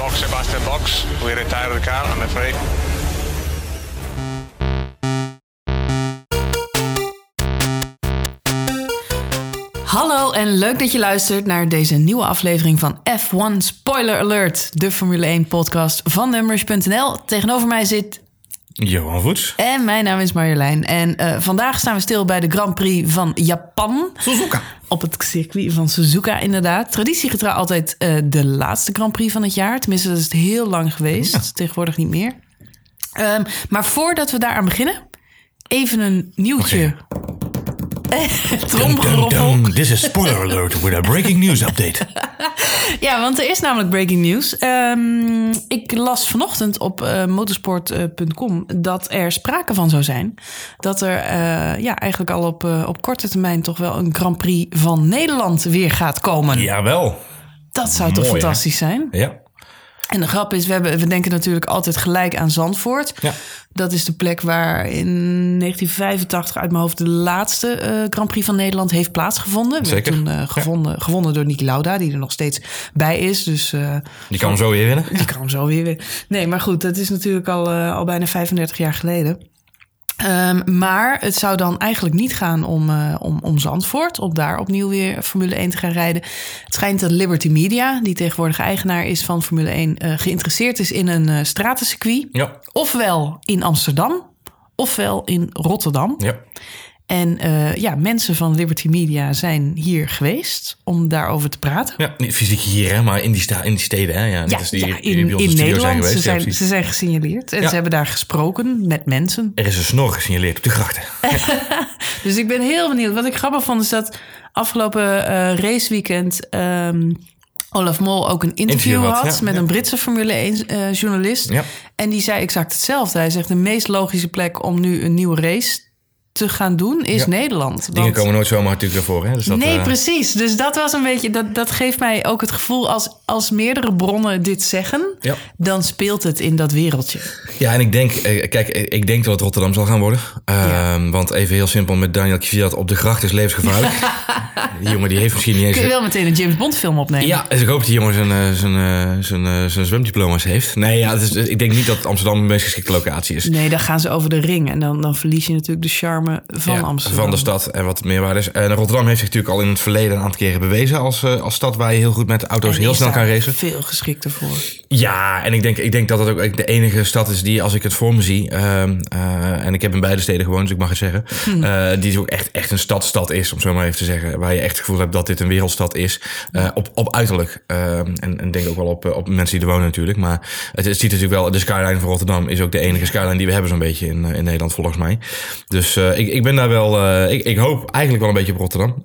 box, Sebastian Box. We retire the car, I'm afraid. Hallo en leuk dat je luistert naar deze nieuwe aflevering van F1 Spoiler Alert, de Formule 1 podcast van Numbers.nl. Tegenover mij zit Johan Voets. en mijn naam is Marjolein. En eh, vandaag staan we stil bij de Grand Prix van Japan. Suzuka. Op het circuit van Suzuka, inderdaad. Traditiegetrouw altijd eh, de laatste Grand Prix van het jaar. Tenminste, dat is het heel lang geweest. Tegenwoordig niet meer. Ehm, maar voordat we daaraan beginnen, even een nieuwtje. Tromgeroffel. This is spoiler alert with a breaking news update. Ja, want er is namelijk breaking news. Ehm, ik las vanochtend op eh, motorsport.com dat er sprake van zou zijn. Dat er eh, ja, eigenlijk al op, eh, op korte termijn toch wel een Grand Prix van Nederland weer gaat komen. Jawel. Dat zou toch hè? fantastisch zijn? Ja. En de grap is, we, hebben, we denken natuurlijk altijd gelijk aan Zandvoort. Ja. Dat is de plek waar in 1985 uit mijn hoofd de laatste eh, Grand Prix van Nederland heeft plaatsgevonden. Zeker. Toen eh, gevonden, gewonnen door Nicky Lauda, die er nog steeds bij is. Dus eh, Die kan hem zo weer winnen. die kan hem zo weer weer. Nee, maar goed, dat is natuurlijk al, al bijna 35 jaar geleden. Ehm, maar het zou dan eigenlijk niet gaan om, eh, om, om Zandvoort, om daar opnieuw weer Formule 1 te gaan rijden. Het schijnt dat Liberty Media, die tegenwoordig eigenaar is van Formule 1, eh, geïnteresseerd is in een eh stratencircuit. Ja. Ofwel in Amsterdam, ofwel in Rotterdam. Ja. En eh, ja, mensen van Liberty Media zijn hier geweest om daarover te praten. Ja, niet fysiek hier, hè, maar in die, sta in die steden. Hè. Ja, die, ja, die in, bij ons in de studio Nederland. geweest. ze, Ja, zijn, ze zijn gesignaleerd. En ze hebben daar gesproken met mensen. Er is een snor gesignaleerd op de grachten. Dus ik ben heel benieuwd. Wat ik grappig vond is dat afgelopen eh, raceweekend... ehm, Olaf Mol ook een interview, Interview had, ja, met ja. een Britse Formule 1 eh. Ja. En die zei exact hetzelfde. Hij zegt de meest logische plek om nu een nieuwe race te gaan doen is Ja. Nederland. Dingen Want- komen nooit zomaar natuurlijk ervoor. Hè. Dus dat, nee, eh, precies. Dus dat was een beetje. Dat, dat geeft mij ook het gevoel als, als meerdere bronnen dit zeggen, Ja. dan speelt het in dat wereldje. Ja, en ik denk, eh, kijk, eh, ik denk dat het Rotterdam zal gaan worden. Ehm, Want even heel simpel, met Daniel Kvyat op de gracht is levensgevaarlijk. die jongen die heeft misschien niet eens... Kun je wel meteen een James Bond film opnemen? Ja, dus ik hoop dat die jongen zijn, zijn, zijn, zijn zwemdiploma's heeft. Nee, ja, is, ik denk niet dat Amsterdam de meest geschikte locatie is. Nee, dan gaan ze over de ring. En dan, dan verlies je natuurlijk de charme van Amsterdam. Van de stad en wat meerwaarde is. En Rotterdam heeft zich natuurlijk al in het verleden een aantal keren bewezen als, als stad waar je heel goed met auto's heel snel kan racen. Veel geschikter voor. Ja, en ik denk, ik denk dat het ook de enige stad is die, als ik het voor me zie, en ik heb in beide steden gewoond, dus ik mag het zeggen, eh, die ook echt, echt een stadstad is, om zo maar even te zeggen, waar je echt het gevoel hebt dat dit een wereldstad is, op, op uiterlijk. En, en denk ook wel op, op mensen die er wonen natuurlijk, maar het, ziet natuurlijk wel, de skyline van Rotterdam is ook de enige skyline die we hebben zo'n beetje in, in Nederland volgens mij. Dus ik, ik ben daar wel, eh, ik, ik hoop eigenlijk wel een beetje op Rotterdam.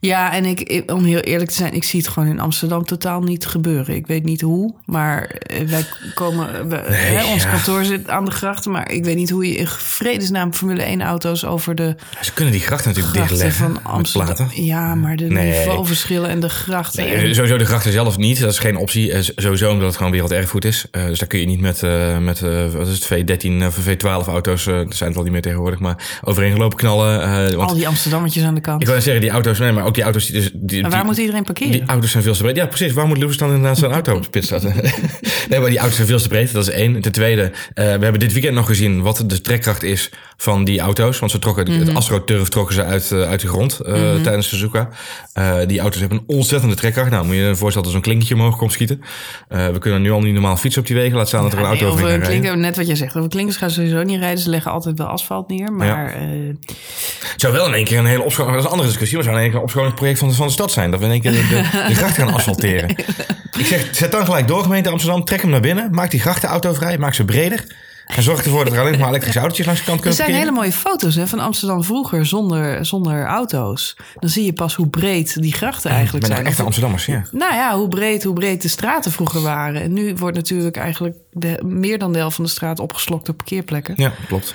Ja, en ik, om heel eerlijk te zijn, ik zie het gewoon in Amsterdam totaal niet gebeuren. Ik weet niet hoe, maar eh, wij komen, we, hè, ons ja. kantoor zit aan de grachten, maar ik weet niet hoe je in vredesnaam Formule 1 auto's over de Ze kunnen die grachten natuurlijk dichtleggen van Amsterdam. Ja, maar de Nee. niveauverschillen en de grachten. Nee, en- sowieso de grachten zelf niet. Dat is geen optie. Eh, Sowieso omdat het gewoon werelderfgoed is. Eh, dus daar kun je niet met, eh, met eh, wat is het, V13 of V12 auto's, eh dat zijn het wel niet meer tegenwoordig, maar overheen gelopen knallen. eh, want al die Amsterdammetjes aan de kant. ik wil zeggen, die auto's, nee, maar ook die auto's die dus... Die, Maar waar die- moet iedereen parkeren? die auto's zijn veel te breed. Ja, precies. Waar moet Lewis dan inderdaad zijn auto op de pit zetten? nee, maar die auto's zijn veel te breed. Dat is één. Ten tweede, eh, we hebben dit weekend nog gezien wat de trekkracht is van die auto's. Want ze trokken, Mhm. het AstroTurf trokken ze uit, eh, uit de grond eh, tijdens Suzuka. Eh, die auto's hebben een ontzettende trekkracht. Nou, moet je je voorstellen dat er zo'n klinketje omhoog komt schieten. Eh, we kunnen nu al niet normaal fietsen op die wegen. Laat staan dat er een auto nee, over rijden. klinker, net wat jij zegt, over klinkers gaan ze sowieso niet rijden. Ze leggen altijd wel asfalt neer. Maar eh, Het zou wel in één keer een hele opschoning... Dat is een andere discussie. Maar zou in één keer een opschoningsproject van de, van de stad zijn. Dat we in één keer de, de, de gracht gaan asfalteren. Ik zeg, zet dan gelijk door gemeente Amsterdam. Trek hem naar binnen. Maak die grachtenauto vrij. Maak ze breder. En zorg ervoor dat er alleen maar elektrische autootjes langs de kant er kunnen zijn hele mooie foto's hè, van Amsterdam vroeger zonder, zonder auto's. Dan zie je pas hoe breed die grachten eigenlijk zijn. echt Amsterdammers, ja. Nou ja, hoe breed, hoe breed de straten vroeger waren. En nu wordt natuurlijk eigenlijk de, meer dan de helft van de straat opgeslokt door parkeerplekken. Ja, klopt.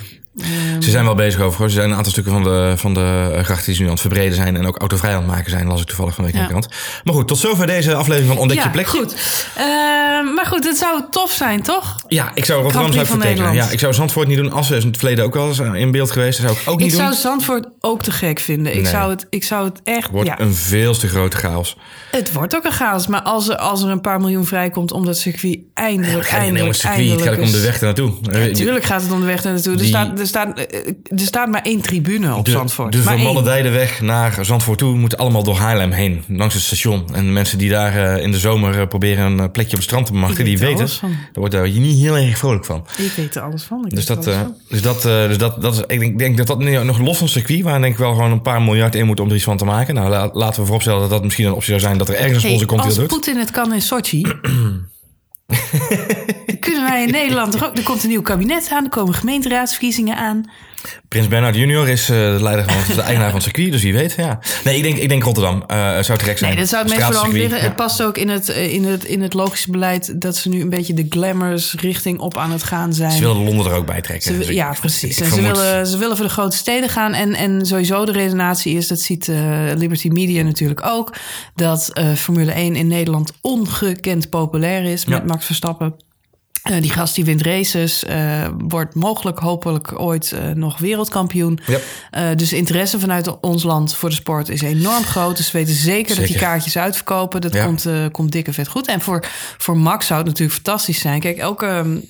Ze zijn wel bezig over. hoor. Ze zijn een aantal stukken van de, van de grachten die ze nu aan het verbreden zijn. En ook autovrij aan het maken zijn. Las ik toevallig van de week Ja. krant. Maar goed, tot zover deze aflevering van Ontdek ja, je plekje. goed. Eh, maar goed, het zou tof zijn, toch? Ja, ik zou Rotterdam zou ik voor tekenen. Ja, ik zou Zandvoort niet doen. Assen is in het verleden ook wel eens eh, in beeld geweest. Dat zou ik ook Ik niet zou doen. Zandvoort ook te gek vinden. Ik, Nee. zou, het, ik zou het echt... Wordt ja, een veel te grote chaos. Het wordt ook een chaos. Maar als er, als er een paar miljoen vrijkomt om dat circuit eindelijk, Het het eindelijk, circuit, het gaat om de weg ernaartoe. Eh, Natuurlijk gaat het om de weg naartoe. Er, staat, er, staat, eh, er staat maar één tribune op De, Zandvoort. de maar één. Vermaledijdenweg naar Zandvoort toe moeten allemaal door Haarlem heen. Langs het station. En mensen die daar eh, in de zomer eh, proberen een eh, plekje op het strand te Ik die weten. van. Daar wordt daar je niet heel erg vrolijk van. Ik weet er alles van. Ik Dus dat, eh, van. dus dat, eh, dus dat, dat is, ik denk, denk dat dat nu nog los van circuit, waar denk ik wel gewoon een paar miljard in moet om er iets van te maken. Nou, la- laten we vooropstellen dat dat misschien een optie zou zijn dat er ergens een Hey, sponsor komt als dat. Poetin het kan in Sochi... kunnen wij in Nederland toch ook... Er komt een nieuw kabinet aan, er komen gemeenteraadsverkiezingen aan. Prins Bernhard junior is eh, de leider van de eigenaar van het circuit, dus wie weet. Ja. Nee, ik denk, ik denk Rotterdam eh, zou trek zijn. Nee, dat zou het meest liggen. ja. Het past ook in het, eh, in, het, in het logische beleid... dat ze nu een beetje de glamours richting op aan het gaan zijn. Ze willen Londen er ook bij trekken. Ze- Dus ik- ja, precies. ik En ze willen, ze willen voor de grote steden gaan. En, en sowieso de redenatie is, dat ziet Liberty Media natuurlijk ook... dat Formule 1 in Nederland ongekend populair is met. Max Verstappen. Eh, die gast die wint races, eh, wordt mogelijk hopelijk ooit eh, nog wereldkampioen. Dus de interesse vanuit ons land voor de sport is enorm groot. Dus we weten zeker, dat die kaartjes uitverkopen. Dat Ja. komt, komt dikke vet goed. En voor, voor Max zou het natuurlijk fantastisch zijn. Kijk, elke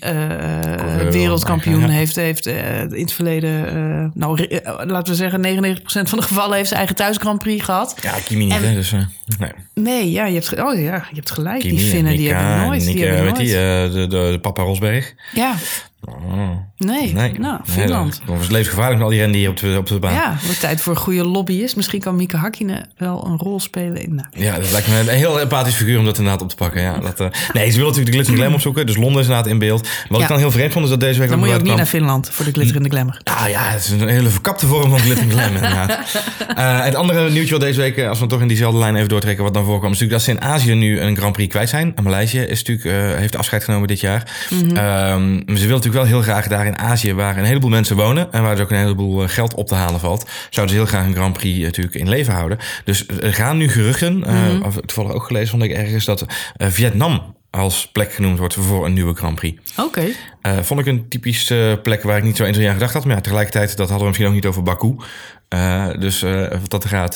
wereldkampioen ja. heeft, heeft in het verleden... nou, laten we zeggen, 99% van de gevallen heeft zijn eigen thuis Grand Prix gehad. Ja, Kimi niet, En- hè, dus nee. Nee, ja, je hebt, oh, ja, je hebt gelijk. Kimi die en Finnen, die hebben en nooit. Die hebben die, de, de papa Rosberg. ja, Oh, nee. nee. Nou, Nee, Finland. dat was levensgevaarlijk met al die rendieren op de, op de baan. Ja, het wordt tijd voor een goede lobbyist. Misschien kan Mieke Hakkinen wel een rol spelen in. Nou, Ja, dat lijkt me een heel empathisch figuur om dat inderdaad op te pakken. Ja, dat, eh, nee, ze willen natuurlijk de glitz en glam opzoeken. Dus Londen is inderdaad in beeld. Wat Ja. ik dan heel vreemd vond, is dat deze week dan moet je ook niet naar Finland voor de glitter en de glamour. Ah ja, het is een hele verkapte vorm van glitz en glam inderdaad. Eh, het andere nieuwtje wat deze week, eh, als we toch in diezelfde lijn even doortrekken wat dan voorkwam, is natuurlijk dat ze in Azië nu een Grand Prix kwijt zijn. En Maleisië is natuurlijk, heeft afscheid genomen dit jaar. Mhm. Ehm, ze willen natuurlijk wel heel graag daar in Azië, waar een heleboel mensen wonen en waar dus ook een heleboel eh, geld op te halen valt, zouden ze heel graag een Grand Prix eh, natuurlijk in leven houden. Dus er gaan nu geruchten, eh, Mhm. of toevallig ook gelezen vond ik ergens, dat eh, Vietnam als plek genoemd wordt voor een nieuwe Grand Prix. Oké. Eh, vond ik een typische plek waar ik niet zo eens aan aan gedacht had. Maar ja, tegelijkertijd, dat hadden we misschien ook niet over Baku. Eh, dus eh, wat dat gaat,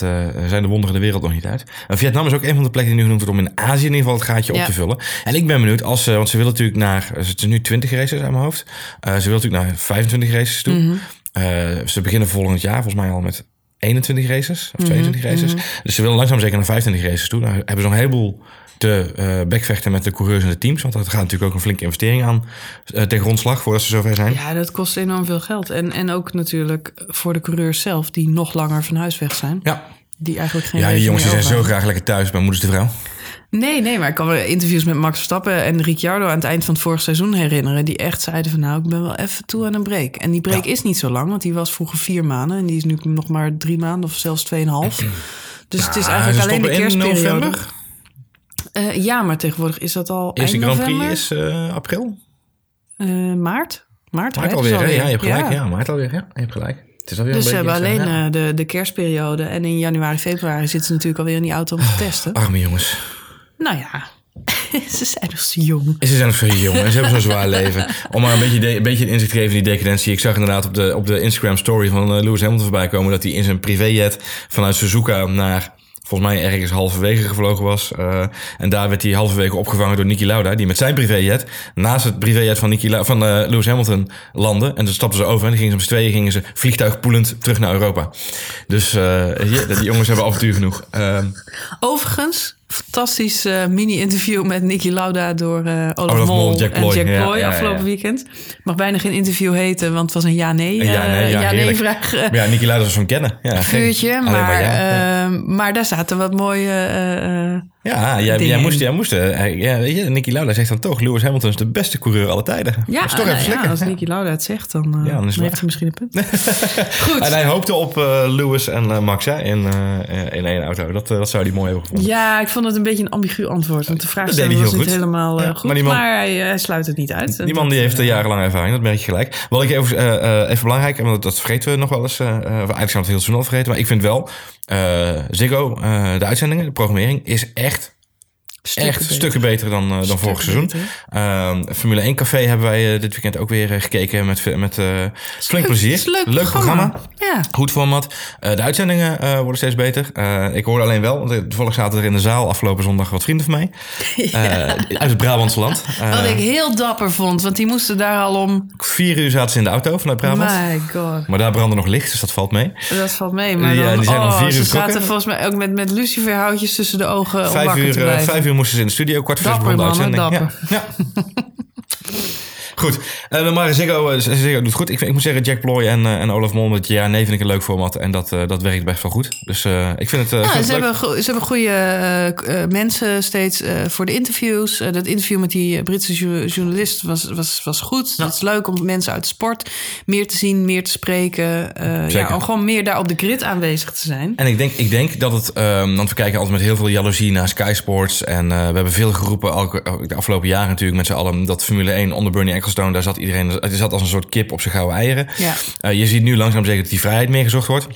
zijn de wonderen de wereld nog niet uit. Vietnam is ook een van de plekken die nu genoemd wordt om in Azië in ieder geval het gaatje op te vullen. En ik ben benieuwd, als, ze- want ze willen natuurlijk naar, het is nu 20 races uit mijn hoofd. Ze willen natuurlijk naar 25 races toe. Mhm. Ze beginnen volgend jaar volgens mij al met 21 races Mhm, of 22 races. Dus ze willen langzaam zeker naar 25 races toe. Nou hebben ze nog een heleboel te eh bekvechten met de coureurs en de teams. Want dat gaat natuurlijk ook een flinke investering aan eh, ten grondslag voordat ze zover zijn. Ja, dat kost enorm veel geld. En, en ook natuurlijk voor de coureurs zelf, die nog langer van huis weg zijn. Ja, Die eigenlijk geen ja die jongens die zijn zo graag lekker thuis bij moeders de vrouw. Nee, nee, maar ik kan me interviews met Max Verstappen en Ricciardo aan het eind van het vorig seizoen herinneren. Die echt zeiden van nou, ik ben wel even toe aan een break. En die break Ja. is niet zo lang, want die was vroeger vier maanden. En die is nu nog maar drie maanden of zelfs tweeënhalf. Dus het is Ah, eigenlijk alleen de kerstperiode. november. Eh, ja, maar tegenwoordig is dat al Eerste Grand Prix november? is eh, april. Eh, maart? Maart, alweer? Ja, je hebt gelijk. Ja, maart alweer. Ja, je hebt gelijk. Het is alweer Dus ze hebben alleen ja. de, de kerstperiode. En in januari, februari zitten ze natuurlijk alweer in die auto om te testen. Arme jongens. Nou ja, ze zijn nog zo jong. Ze zijn nog zo jong en ze hebben zo'n zwaar leven. Om maar een beetje, de, een beetje inzicht te geven in die decadentie. Ik zag inderdaad op de, op de Instagram story van Lewis Hamilton voorbij komen... dat hij in zijn privéjet vanuit Suzuka naar... volgens mij ergens halverwege gevlogen was. Eh, en daar werd hij halverwege opgevangen door Niki Lauda... die met zijn privéjet naast het privéjet van, Niki van eh, Lewis Hamilton landde. En toen stapten ze over en gingen ze met z'n tweeën gingen ze vliegtuigpoelend terug naar Europa. Dus eh, die jongens hebben avontuur genoeg. Ehm, Overigens, fantastisch eh, mini-interview met Nicky Lauda door eh Olaf, Olaf Mol, Mol, Jack en. Jack Ja, Ploy ja, afgelopen ja. weekend. Mag bijna geen interview heten, want het was een ja-nee ja-nee, eh, ja, vraag. maar ja, Niki Lauda was van kennen. Ja, vuurtje. Maar, maar daar zaten wat mooie, Ja, jij, moest, jij moest eh, ja, weet je, Nicky Lauda zegt dan toch, Lewis Hamilton is de beste coureur aller tijden. Ja, dat is toch nou even ja, als Nicky Lauda het zegt, dan, eh, Ja, dan heeft hij misschien een punt. Goed. En hij hoopte op eh, Lewis en Max hè, in, in één auto. Dat, dat zou hij mooi hebben gevonden. Ja, ik vond het een beetje een ambigu antwoord. Want de vraag was niet goed. helemaal Ja, goed. maar hij, hij sluit het niet uit. En Die man dat, die heeft jarenlang ervaring, dat merk je gelijk. Wat ik even, even belangrijk, en dat, vergeten we nog wel eens. eh, eigenlijk zijn we het heel snel vergeten. Maar ik vind wel, Ziggo, de uitzendingen, de programmering, is echt stukken echt beter. stukken beter dan, eh, dan Stukken vorig seizoen. Ehm, Formule 1 Café hebben wij eh, dit weekend ook weer eh, gekeken met, met flink plezier. Leuk, programma. Ja. Goed format. De uitzendingen worden steeds beter. Ik hoorde alleen wel, want toevallig zaten er in de zaal afgelopen zondag wat vrienden van mij. Uit het Brabantse land. Wat ik heel dapper vond, want die moesten daar al om. vier uur zaten ze in de auto vanuit Brabant. My god. Maar daar brandde nog licht, dus dat valt mee. Dat valt mee. Maar Ja, die zijn om oh, vier uur ze zaten volgens mij ook met, met luciferhoutjes tussen de ogen om Vijf wakker uur, te blijven. vijf uur moesten ze in de studio, kwart voor Dapper, mannen, uitzending. Ja. ja. Goed, uh, maar Ziggo, Ziggo doet goed. Ik, ik moet zeggen, Jack Ploy en, eh, en Olaf Mol met Ja Nee vind ik een leuk format. En dat, eh, dat werkt best wel goed. Dus eh, ik vind het, Ja, vind ze, het hebben, ze hebben goede mensen steeds voor de interviews. Dat interview met die Britse jo- journalist was, was, was goed. Het is leuk om mensen uit de sport meer te zien, meer te spreken. Ja, om gewoon meer daar op de grid aanwezig te zijn. En ik denk, ik denk dat het, ehm, want we kijken altijd met heel veel jaloezie naar Sky Sports. En we hebben veel geroepen, elke- de afgelopen jaren natuurlijk met z'n allen, dat Formule 1 onder Bernie Ecclestone, daar zat iedereen, het zat als een soort kip op zijn gouden eieren. Ja. Eh, je ziet nu langzaam zeker dat die vrijheid meer gezocht wordt.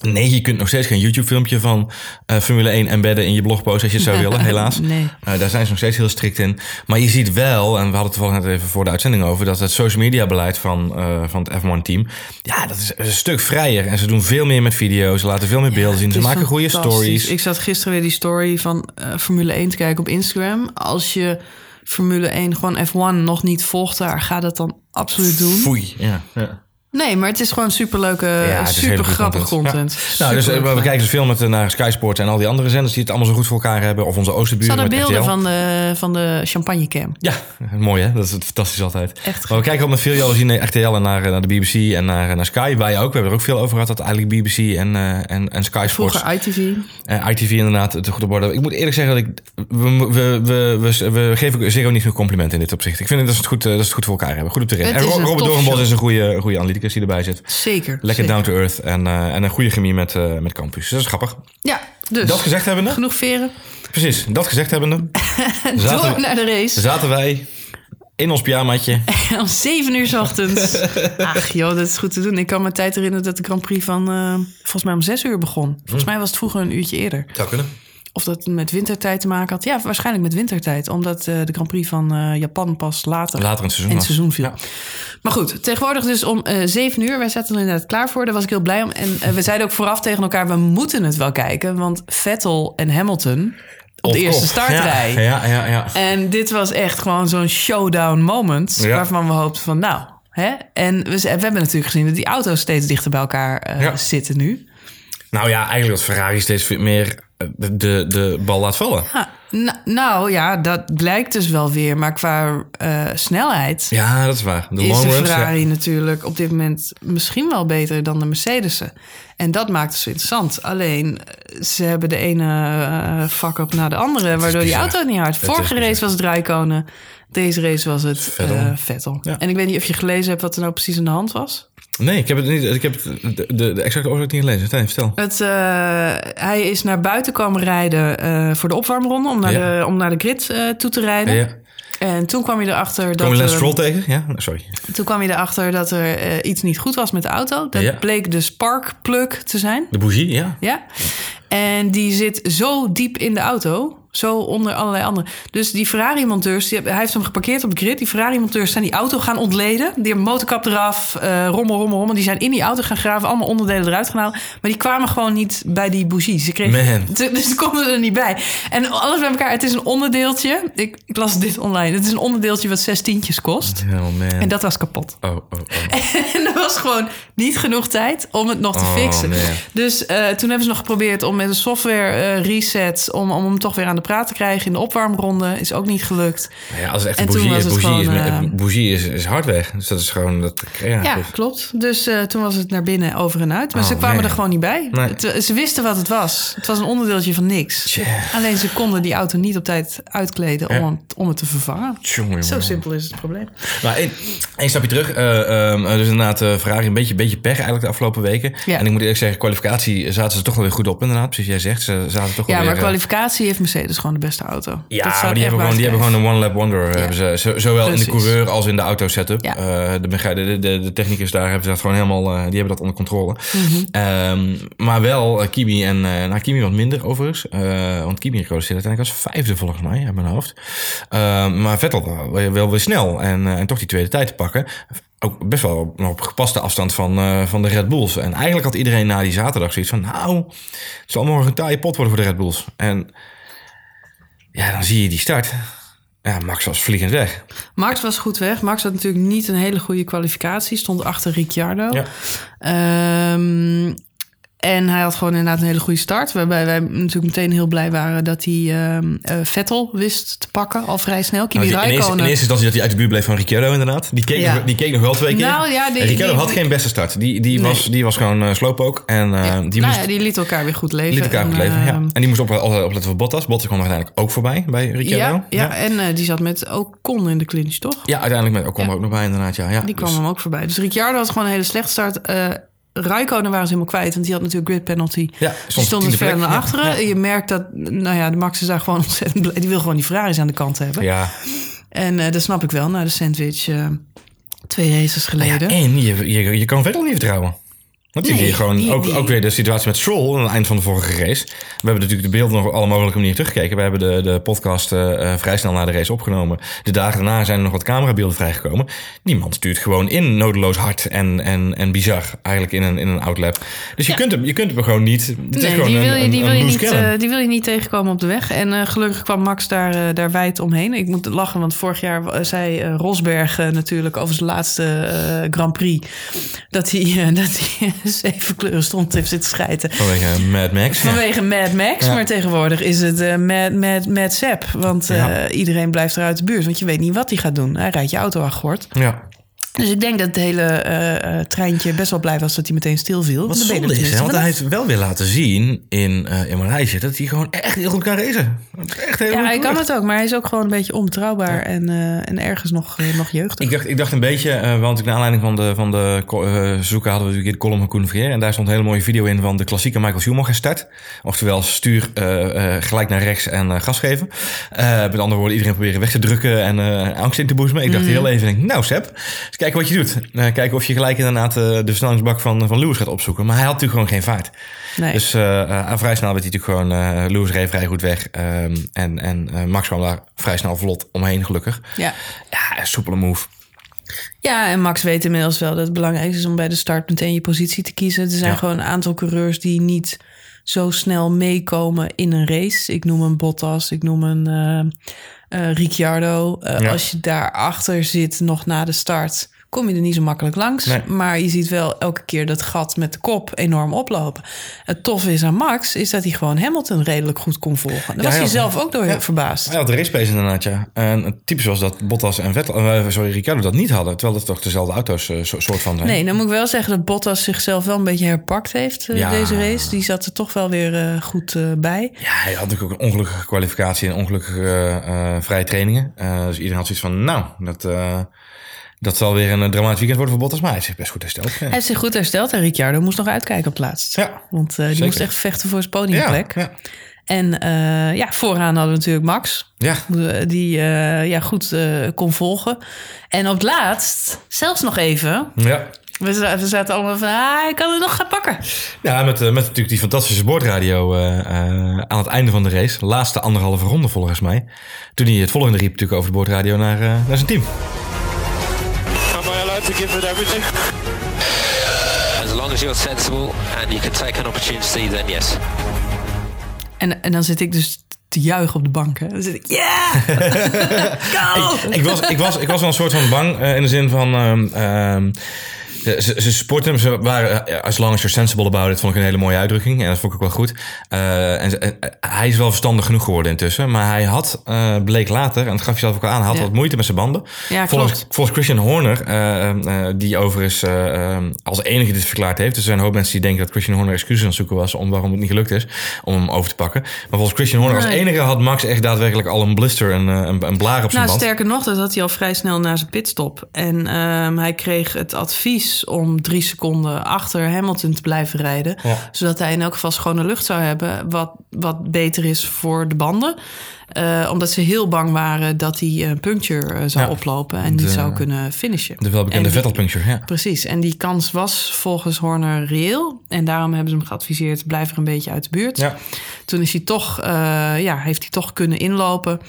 Nee, je kunt nog steeds geen YouTube-filmpje van eh, Formule 1 embedden in je blogpost als je het zou willen, helaas. Nee. Eh, daar zijn ze nog steeds heel strikt in. Maar je ziet wel, en we hadden het toevallig net even voor de uitzending over, dat het social media beleid van, van het F1-team, ja, dat is een stuk vrijer. En ze doen veel meer met video's, ze laten veel meer beelden zien, ze maken goede stories. Ik zat gisteren weer die story van Formule 1 te kijken op Instagram. Als je Formule 1 gewoon F1 nog niet volgt daar, ga dat dan absoluut doen. Foei. Ja, ja. Nee, maar het is gewoon superleuke, het hele super goede grappig content. Ja. Nou, dus eh, we kijken dus veel met, eh, naar Sky Sports en al die andere zenders die het allemaal zo goed voor elkaar hebben. Of onze hadden met beelden RTL. van de, van de champagnecam. Ja, mooi hè? Dat is fantastisch altijd. Echt Maar we kijken ook met veel jaloezie naar RTL en naar, eh, naar de BBC en naar, naar Sky. Wij ook. We hebben er ook veel over gehad dat eigenlijk BBC en, eh, en, en Sky Sports... Vroeger ITV. En ITV inderdaad goed op orde. Ik moet eerlijk zeggen dat ik... We, we, we, we, we geven Ziggo niet genoeg complimenten in dit opzicht. Ik vind dat ze het goed, dat ze het goed voor elkaar hebben. Goed op de rit. Het En Robert show. is een goede, goede analyticus die erbij zit. Zeker. Lekker zeker. down to earth en, eh, en een goede chemie met, eh, met Campus. Dat is grappig. Ja, dus. Dat gezegd hebbende, Genoeg veren. precies, dat gezegd hebbende, Door zaten, naar de race. zaten wij in ons pyjamaatje. Om 7 uur 's ochtends. Ach joh, dat is goed te doen. Ik kan me tijd herinneren dat de Grand Prix van... eh, volgens mij om 6 uur begon. Volgens mij was het vroeger een uurtje eerder. Zou kunnen. Of dat met wintertijd te maken had. Ja, waarschijnlijk met wintertijd. Omdat eh, de Grand Prix van eh, Japan pas later, Later in het seizoen in was. het seizoen viel. Ja. Maar goed, tegenwoordig dus om eh 7 uur. Wij zaten er inderdaad klaar voor. Daar was ik heel blij om. En we zeiden ook vooraf tegen elkaar... we moeten het wel kijken. Want Vettel en Hamilton op de Of- eerste of- startrij... Ja, ja, ja. ja. En dit was echt gewoon zo'n showdown moment. Waarvan we hoopten van nou. Hè? En we, we hebben natuurlijk gezien dat die auto's steeds dichter bij elkaar zitten nu. Nou ja, eigenlijk dat Ferrari steeds meer de, de, bal laat vallen. Nou ja, dat blijkt dus wel weer. Maar qua eh, snelheid Ja, dat is waar. De is de ja. Ferrari natuurlijk op dit moment misschien wel beter dan de Mercedes'en. En dat maakt het zo interessant. Alleen, eh, ze hebben de ene eh fuck-up na de andere... waardoor die auto niet hard. Vorige race was het Rijkonen. Deze race was het Vettel. Vettel. Vettel. Ja. En ik weet niet of je gelezen hebt wat er nou precies aan de hand was. Nee, ik heb het niet. Ik heb het, de, de, de exacte oorzaak niet gelezen. Nee, vertel. Het, eh, hij is naar buiten komen rijden eh, voor de opwarmronde... om naar, Ja. de, om naar de grid eh, toe te rijden. Ja. En toen kwam je erachter dat... Kom je Lance Stroll tegen? Ja, sorry. Toen kwam je erachter dat er iets niet goed was met de auto. Dat Ja. bleek de spark plug te zijn. De bougie, ja. Ja. En die zit zo diep in de auto. Zo onder allerlei andere. Dus die Ferrari-monteurs, hij heeft hem geparkeerd op de grid. Die Ferrari-monteurs zijn die auto gaan ontleden. Die hebben motorkap eraf, eh, rommel, rommel, rommel. Die zijn in die auto gaan graven, allemaal onderdelen eruit gaan halen. Maar die kwamen gewoon niet bij die bougie. Ze kregen, Dus ze konden er niet bij. En alles bij elkaar, het is een onderdeeltje. Ik, ik las dit online. Het is een onderdeeltje wat zes tientjes kost. Oh man. En dat was kapot. Oh, oh, oh. En er was gewoon niet genoeg tijd om het nog te Oh, fixen. man. Dus eh, toen hebben ze nog geprobeerd om met een software eh, reset... Om, om hem toch weer aan de praten krijgen in de opwarmronde. Is ook niet gelukt. Ja, als het echt En een toen bougie is, bougie, is, gewoon, met- eh, bougie is, is hard weg. Dus dat is gewoon... Dat, ja, Ja, klopt. Dus eh, toen was het naar binnen over en uit. Maar Oh, ze kwamen nee. er gewoon niet bij. Nee. Het- ze wisten wat het was. Het was een onderdeeltje van niks. Alleen ze konden die auto niet op tijd uitkleden om, Ja. om het te vervangen. Tjonge, Zo simpel is het probleem. Nou, één, één stapje terug. Eh, ehm, dus inderdaad, eh Ferrari een beetje, beetje pech eigenlijk de afgelopen weken. Ja. En ik moet eerlijk zeggen, kwalificatie zaten ze toch wel weer goed op inderdaad. Precies jij zegt, ze zaten toch wel Ja, weer... maar eh, kwalificatie heeft Mercedes gewoon de beste auto. Ja, maar die hebben, gewoon, die hebben gewoon een one-lap wonder. eh, Hebben ze, zo- zowel in de coureur als in de auto setup. Ja. Eh, de, de, de, de technicus daar hebben ze dat gewoon helemaal, eh, die hebben dat onder controle. Mhm. Ehm, maar wel Kimi en, nou Kimi wat minder overigens. Want Kimi recordeerde uiteindelijk als vijfde volgens mij, uit mijn hoofd. Ehm, maar Vettel wel, weer snel en, en toch die tweede tijd te pakken. Ook best wel op gepaste afstand van, van de Red Bulls. En eigenlijk had iedereen na die zaterdag zoiets van... nou, het zal morgen een taaie pot worden voor de Red Bulls. En ja, dan zie je die start. Ja, Max was vliegend weg. Max was goed weg. Max had natuurlijk niet een hele goede kwalificatie. Stond achter Ricciardo. Ja. Ehm, en hij had gewoon inderdaad een hele goede start. Waarbij wij natuurlijk meteen heel blij waren dat hij eh, Vettel wist te pakken al vrij snel. Kimi Nou, in, eerste, in eerste instantie dat hij uit de buurt bleef van Ricciardo inderdaad. Die keek, Ja. nog, die keek nog wel twee keer. Nou, ja, die- Ricciardo die- had geen beste start. Die, die, Nee. was, die was gewoon uh, slooppook. En eh, Ja. die nou moest... ja, die liet elkaar weer goed leven. liet elkaar goed En, leven, ja. ehm, En die moest op, op- opletten voor Bottas. Bottas kwam er uiteindelijk ook voorbij bij Ricciardo. ja, ja, en eh, die zat met Ocon in de clinch, toch? Ja, uiteindelijk met Ocon ook nog bij inderdaad. Ja, ja. Die kwam Dus- hem ook voorbij. Dus Ricciardo had gewoon een hele slechte start. Raikkonen waren ze helemaal kwijt, want die had natuurlijk grid penalty. Ja, Die stond dus verder naar Ja, achteren. ja. Je merkt dat, nou ja, de Max is daar gewoon ontzettend blij. Die wil gewoon die Ferraris aan de kant hebben. ja. En eh, dat snap ik wel, na de sandwich eh, twee races Nou ja, geleden. en je, je, je kan Vettel niet vertrouwen. Want Nee, je gewoon die- ook, die- ook weer de situatie met Stroll aan het eind van de vorige race. We hebben natuurlijk de beelden nog op alle mogelijke manieren teruggekeken. We hebben de, de podcast eh, eh, vrij snel na de race opgenomen. De dagen daarna zijn er nog wat camerabeelden vrijgekomen. Die man stuurt gewoon in, nodeloos hard en, en, en bizar. Eigenlijk in een, in een outlap. Dus je, kunt hem, je kunt hem gewoon niet. Het is Nee, gewoon die wil, je, een- die, een wil je loose niet, cannon. die wil je niet tegenkomen op de weg. En eh, gelukkig kwam Max daar, daar wijd omheen. Ik moet lachen, want vorig jaar zei Rosberg natuurlijk over zijn laatste Grand Prix... dat hij, dat hij zeven kleuren stond heeft zitten schijten. Vanwege Mad Max. ja. Vanwege Mad Max, Ja. maar tegenwoordig is het eh Mad, Mad, Mad Sepp. Want eh, Ja. iedereen blijft er uit de buurt, want je weet niet wat hij gaat doen. Hij rijdt je auto aangort. Ja. Dus ik denk dat het hele eh, eh, treintje best wel blij was dat hij meteen stilviel. Wat ben je er zonde is, hè, want hij heeft wel weer laten zien in, eh in dat hij gewoon echt heel goed kan racen. Echt heel Ja, goed hij kan het ook, maar hij is ook gewoon een beetje onbetrouwbaar en, en ergens nog, nog jeugdig. Ik dacht, ik dacht een beetje, want naar aanleiding van de, van de zoeken hadden we natuurlijk de column van Koen. En daar stond een hele mooie video in van de klassieke Michael Schumacher start. Oftewel stuur gelijk naar rechts en gas geven. Met andere woorden, iedereen proberen weg te drukken en angst in te boezemen. Ik dacht heel even, denk, nou Seb, kijken wat je doet. Eh, kijken of je gelijk inderdaad eh, de versnellingsbak van, van Lewis gaat opzoeken. Maar hij had natuurlijk gewoon geen vaart. Nee. Dus eh, eh, vrij snel werd hij natuurlijk gewoon, Lewis reed vrij goed weg. Ehm, en en Max kwam daar vrij snel vlot omheen gelukkig. ja. Ja, soepele move. ja, en Max weet inmiddels wel dat het belangrijk is om bij de start meteen je positie te kiezen. Er zijn Ja. gewoon een aantal coureurs die niet zo snel meekomen in een race. Ik noem een Bottas, ik noem een Ricciardo. Ja. Als je daarachter zit nog na de start, kom je er niet zo makkelijk langs. Nee. Maar je ziet wel elke keer dat gat met de kop enorm oplopen. Het toffe is aan Max, is dat hij gewoon Hamilton redelijk goed kon volgen. Daar was hij zelf ook door ja. verbaasd. Hij had de race pace inderdaad, ja. En typisch was dat Bottas en Vettel, eh, sorry, Ricciardo dat niet hadden. Terwijl het toch dezelfde auto's eh, so- soort van zijn. Nee, dan moet ik wel zeggen dat Bottas zichzelf wel een beetje herpakt heeft eh, Ja. deze race. Die zat er toch wel weer goed bij. Ja, hij had natuurlijk ook een ongelukkige kwalificatie en ongelukkige vrije trainingen. Dus iedereen had zoiets van, nou, dat, dat zal weer een eh, dramatisch weekend worden voor Bottas. Maar hij is zich best goed hersteld. Ja. Hij heeft zich goed hersteld en Ricciardo moest nog uitkijken op het laatst. Ja, Want eh, die moest echt vechten voor zijn podiumplek. ja. En eh, ja, vooraan hadden we natuurlijk Max. Ja. Die ja, goed kon volgen. En op het laatst, zelfs nog even... ja. We, we zaten allemaal van, ah, ik kan het nog gaan pakken. Ja, met, met natuurlijk die fantastische boordradio aan het einde van de race. Laatste anderhalve ronde volgens mij. Toen hij het volgende riep natuurlijk over de boordradio naar, naar zijn team. To give it everything? As long as you're sensible and you can take an opportunity, then yes. En, en dan zit ik dus te juichen op de bank. Hè. Dan zit ik, ja! Go! ik, was, ik, was, ik was wel een soort van bang eh, in de zin van. ehm, ehm, Ze, ze, ze sporten hem, ze waren, eh, as long as you're sensible about it, vond ik een hele mooie uitdrukking. En dat vond ik ook wel goed. Eh, en, en, eh, hij is wel verstandig genoeg geworden intussen. Maar hij had, eh, bleek later, en dat gaf je zelf ook al aan, had Ja. wat moeite met zijn banden. Ja, volgens, klopt. volgens Christian Horner, eh, eh, die overigens eh, eh, als enige dit verklaard heeft. Er zijn een hoop mensen die denken dat Christian Horner excuses aan het zoeken was om waarom het niet gelukt is om hem over te pakken. Maar volgens Christian Horner als enige had Max echt daadwerkelijk al een blister, een, eh, een, een blaar op zijn Nou, band. sterker nog, dat had hij al vrij snel na zijn pitstop. En ehm, hij kreeg het advies om drie seconden achter Hamilton te blijven rijden. Ja. Zodat hij in elk geval schone lucht zou hebben. Wat, wat beter is voor de banden. Eh, omdat ze heel bang waren dat hij een puncture eh, zou Ja. oplopen. En De- zou kunnen finishen. De welbekende Vettel-puncture, ja. Precies, en die kans was volgens Horner reëel. En daarom hebben ze hem geadviseerd, blijf er een beetje uit de buurt. Ja. Toen is hij toch, eh, ja, heeft hij toch kunnen inlopen.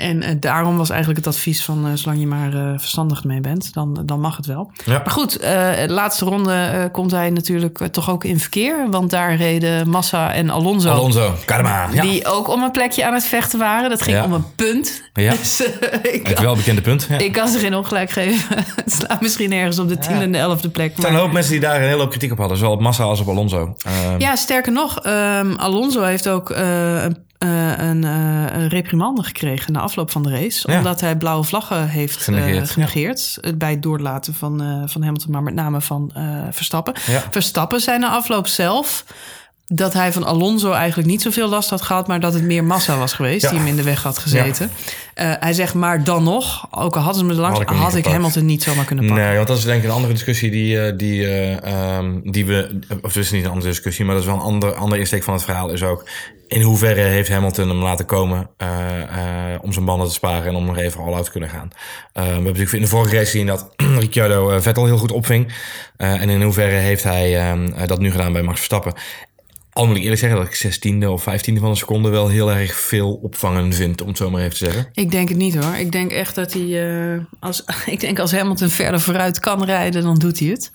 En eh, daarom was eigenlijk het advies van, eh, zolang je maar eh, verstandig mee bent, dan, dan mag het wel. Ja. Maar goed, eh, de laatste ronde eh, komt hij natuurlijk toch ook in verkeer. Want daar reden Massa en Alonso. Alonso, Karma. Ja. Die ook om een plekje aan het vechten waren. Dat ging Ja. om een punt. Ja. Dus, ik, Het welbekende punt. Ja. ik kan ze geen ongelijk geven. het slaat misschien ergens op de tiende en de elfde plek. Er zijn een hoop mensen die daar een hele hoop kritiek op hadden. Zowel op Massa als op Alonso. Ehm, Ja, sterker nog, ehm, Alonso heeft ook eh, een, eh, een, eh, een reprimande gekregen na afloop van de race. Ja. Omdat hij blauwe vlaggen heeft Genegeerd, genegeerd, ja. eh, bij het doorlaten van, eh, van Hamilton, maar met name van eh, Verstappen. Ja. Verstappen zei na afloop zelf dat hij van Alonso eigenlijk niet zoveel last had gehad, maar dat het meer massa was geweest Ja. die hem in de weg had gezeten. Eh, hij zegt, maar dan nog, ook al hadden ze me langs, Had ik had. Hamilton niet zomaar kunnen pakken. Nee, want dat is denk ik een andere discussie die, eh, die, eh, ehm, die we... Of het is niet een andere discussie, maar dat is wel een ander, andere insteek van het verhaal. Is ook in hoeverre heeft Hamilton hem laten komen eh, eh, om zijn banden te sparen en om nog even all-out te kunnen gaan. Eh, we hebben natuurlijk in de vorige race gezien dat Ricciardo Vettel heel goed opving. En in hoeverre heeft hij ehm, eh, dat nu gedaan bij Max Verstappen. Al moet ik eerlijk zeggen dat ik zestiende of vijftiende van een seconde wel heel erg veel opvangen vind, om het zo maar even te zeggen. Ik denk het niet hoor. Ik denk echt dat hij. als, ik denk als Hamilton verder vooruit kan rijden, dan doet hij het.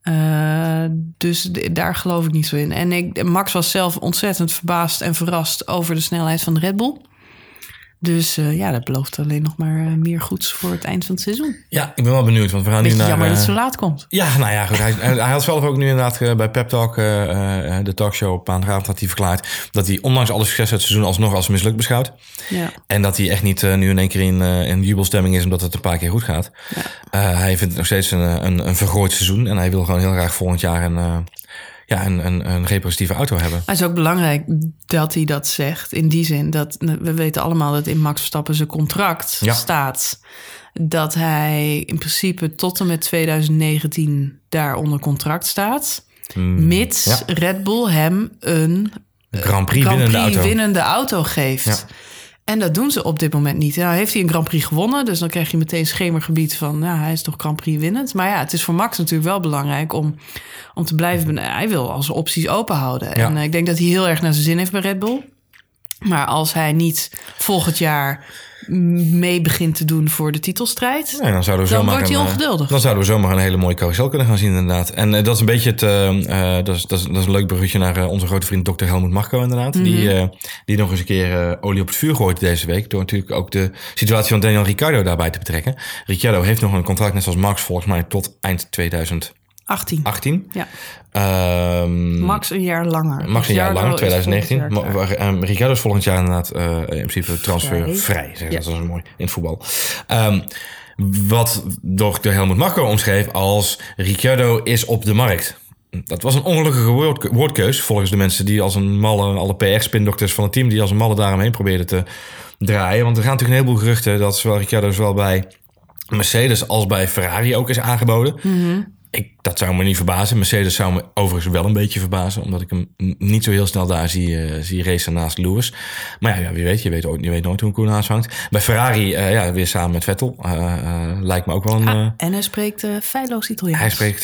Eh, dus daar geloof ik niet zo in. En ik, Max was zelf ontzettend verbaasd en verrast over de snelheid van de Red Bull. Dus eh, ja, dat belooft alleen nog maar eh, meer goeds voor het eind van het seizoen. Ja, ik ben wel benieuwd, want we gaan Beetje nu naar... jammer dat eh, het zo laat komt. Ja, nou ja, goed. Hij, hij had zelf ook nu inderdaad eh, bij Pep Talk, eh, eh, de talkshow op maandagavond, had hij verklaard dat hij ondanks alle succes uit het seizoen alsnog als mislukt beschouwt. Ja. En dat hij echt niet eh, nu in één keer in, eh, in jubelstemming is omdat het een paar keer goed gaat. Eh, hij vindt het nog steeds een, eh, een, een vergooid seizoen en hij wil gewoon heel graag volgend jaar een, eh, ja, een, een, een auto hebben. Maar het is ook belangrijk dat hij dat zegt. In die zin dat we weten allemaal dat in Max Verstappen zijn contract Ja. staat. Dat hij in principe tot en met 2019 daar onder contract staat. mits ja. Red Bull hem een Grand Prix Grand winnende Prix auto. winnende auto geeft. Ja. En dat doen ze op dit moment niet. Nou heeft hij een Grand Prix gewonnen. Dus dan krijg je meteen schemergebied van... nou, hij is toch Grand Prix winnend. Maar ja, het is voor Max natuurlijk wel belangrijk om, om te blijven... Hij wil als opties open houden. En eh, ik denk dat hij heel erg naar zijn zin heeft bij Red Bull. Maar als hij niet volgend jaar mee begint te doen voor de titelstrijd... Nee, dan zouden we Dan wordt hij een, eh, ongeduldig. Dan zouden we zomaar een hele mooie carousel kunnen gaan zien, inderdaad. En eh, dat is een beetje het. eh, dat, is, dat, is, dat is een leuk bruggetje naar onze grote vriend Dr. Helmut Marco, inderdaad. Die, Mhm. die nog eens een keer olie op het vuur gooit deze week. Door natuurlijk ook de situatie van Daniel Ricciardo daarbij te betrekken. Ricciardo heeft nog een contract, net zoals Max, volgens mij tot eind 2018. 18. Ja, Ehm, Max een jaar langer. Max een jaar Ricciardo langer, is 2019. volgend jaar Maar, klaar. um, Ricciardo is volgend jaar inderdaad eh, in principe transfervrij. Vrij. Ja. Dat is mooi in het voetbal. Ehm, wat door de Helmut Marco omschreef als Ricciardo is op de markt. Dat was een ongelukkige woord, woordkeus volgens de mensen die als een malle, alle PR-spindokters van het team, die als een malle daaromheen probeerden te draaien. Want er gaan natuurlijk een heleboel geruchten dat zowel Ricciardo zowel bij Mercedes als bij Ferrari ook is aangeboden. Ik, dat zou me niet verbazen. Mercedes zou me overigens wel een beetje verbazen. Omdat ik hem niet zo heel snel daar zie, eh, zie racen naast Lewis. Maar ja, ja, wie weet. Je weet, je weet nooit hoe een koe naast hangt. Bij Ferrari, eh, ja, weer samen met Vettel. Eh, lijkt me ook wel een... Ah, en hij spreekt feilloos Italiaans. hij spreekt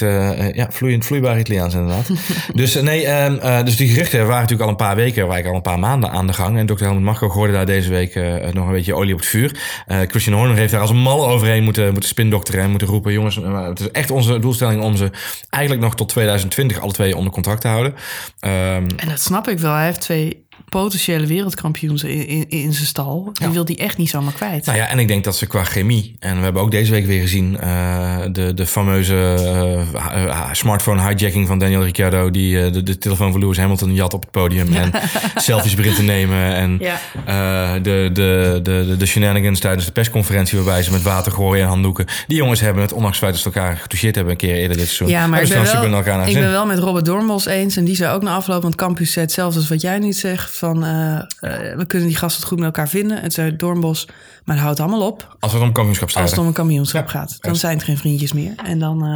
ja, vloeiend, vloeibaar Italiaans inderdaad. dus nee, ehm, eh, dus die geruchten waren natuurlijk al een paar weken, waren al een paar maanden aan de gang. En Dr. Helmut Marco gooide daar deze week nog een beetje olie op het vuur. Christian Horner heeft daar als een mal overheen moeten, moeten spindokteren en moeten roepen. Jongens, het is echt onze doelstelling om ze eigenlijk nog tot 2020 alle twee onder contract te houden. Ehm, En dat snap ik wel. Hij heeft twee potentiële wereldkampioens in, in, in zijn stal. Die Ja. wil die echt niet zomaar kwijt. Nou ja, en ik denk dat ze qua chemie, en we hebben ook deze week weer gezien eh, de, de fameuze eh, smartphone hijacking van Daniel Ricciardo, die eh, de, de telefoon van Lewis Hamilton jat op het podium en selfies begint te nemen. En Ja. de, de, de, de, de shenanigans tijdens de persconferentie waarbij ze met water gooien en handdoeken. Die jongens hebben het, ondanks het feit dat ze elkaar getoucheerd hebben een keer eerder dit seizoen. Ja, maar ik ben, wel, ik ben wel met Robert Dornbos eens. En die zei ook na afloop, want Campus zei hetzelfde als wat jij nu zegt. Van, eh, eh, we kunnen die gasten goed met elkaar vinden. Het zei Dornbos, maar het houdt allemaal op. Als het om kampioenschap Als strijden. het om een kampioenschap Ja. gaat. Dan zijn het geen vriendjes meer. En dan, eh,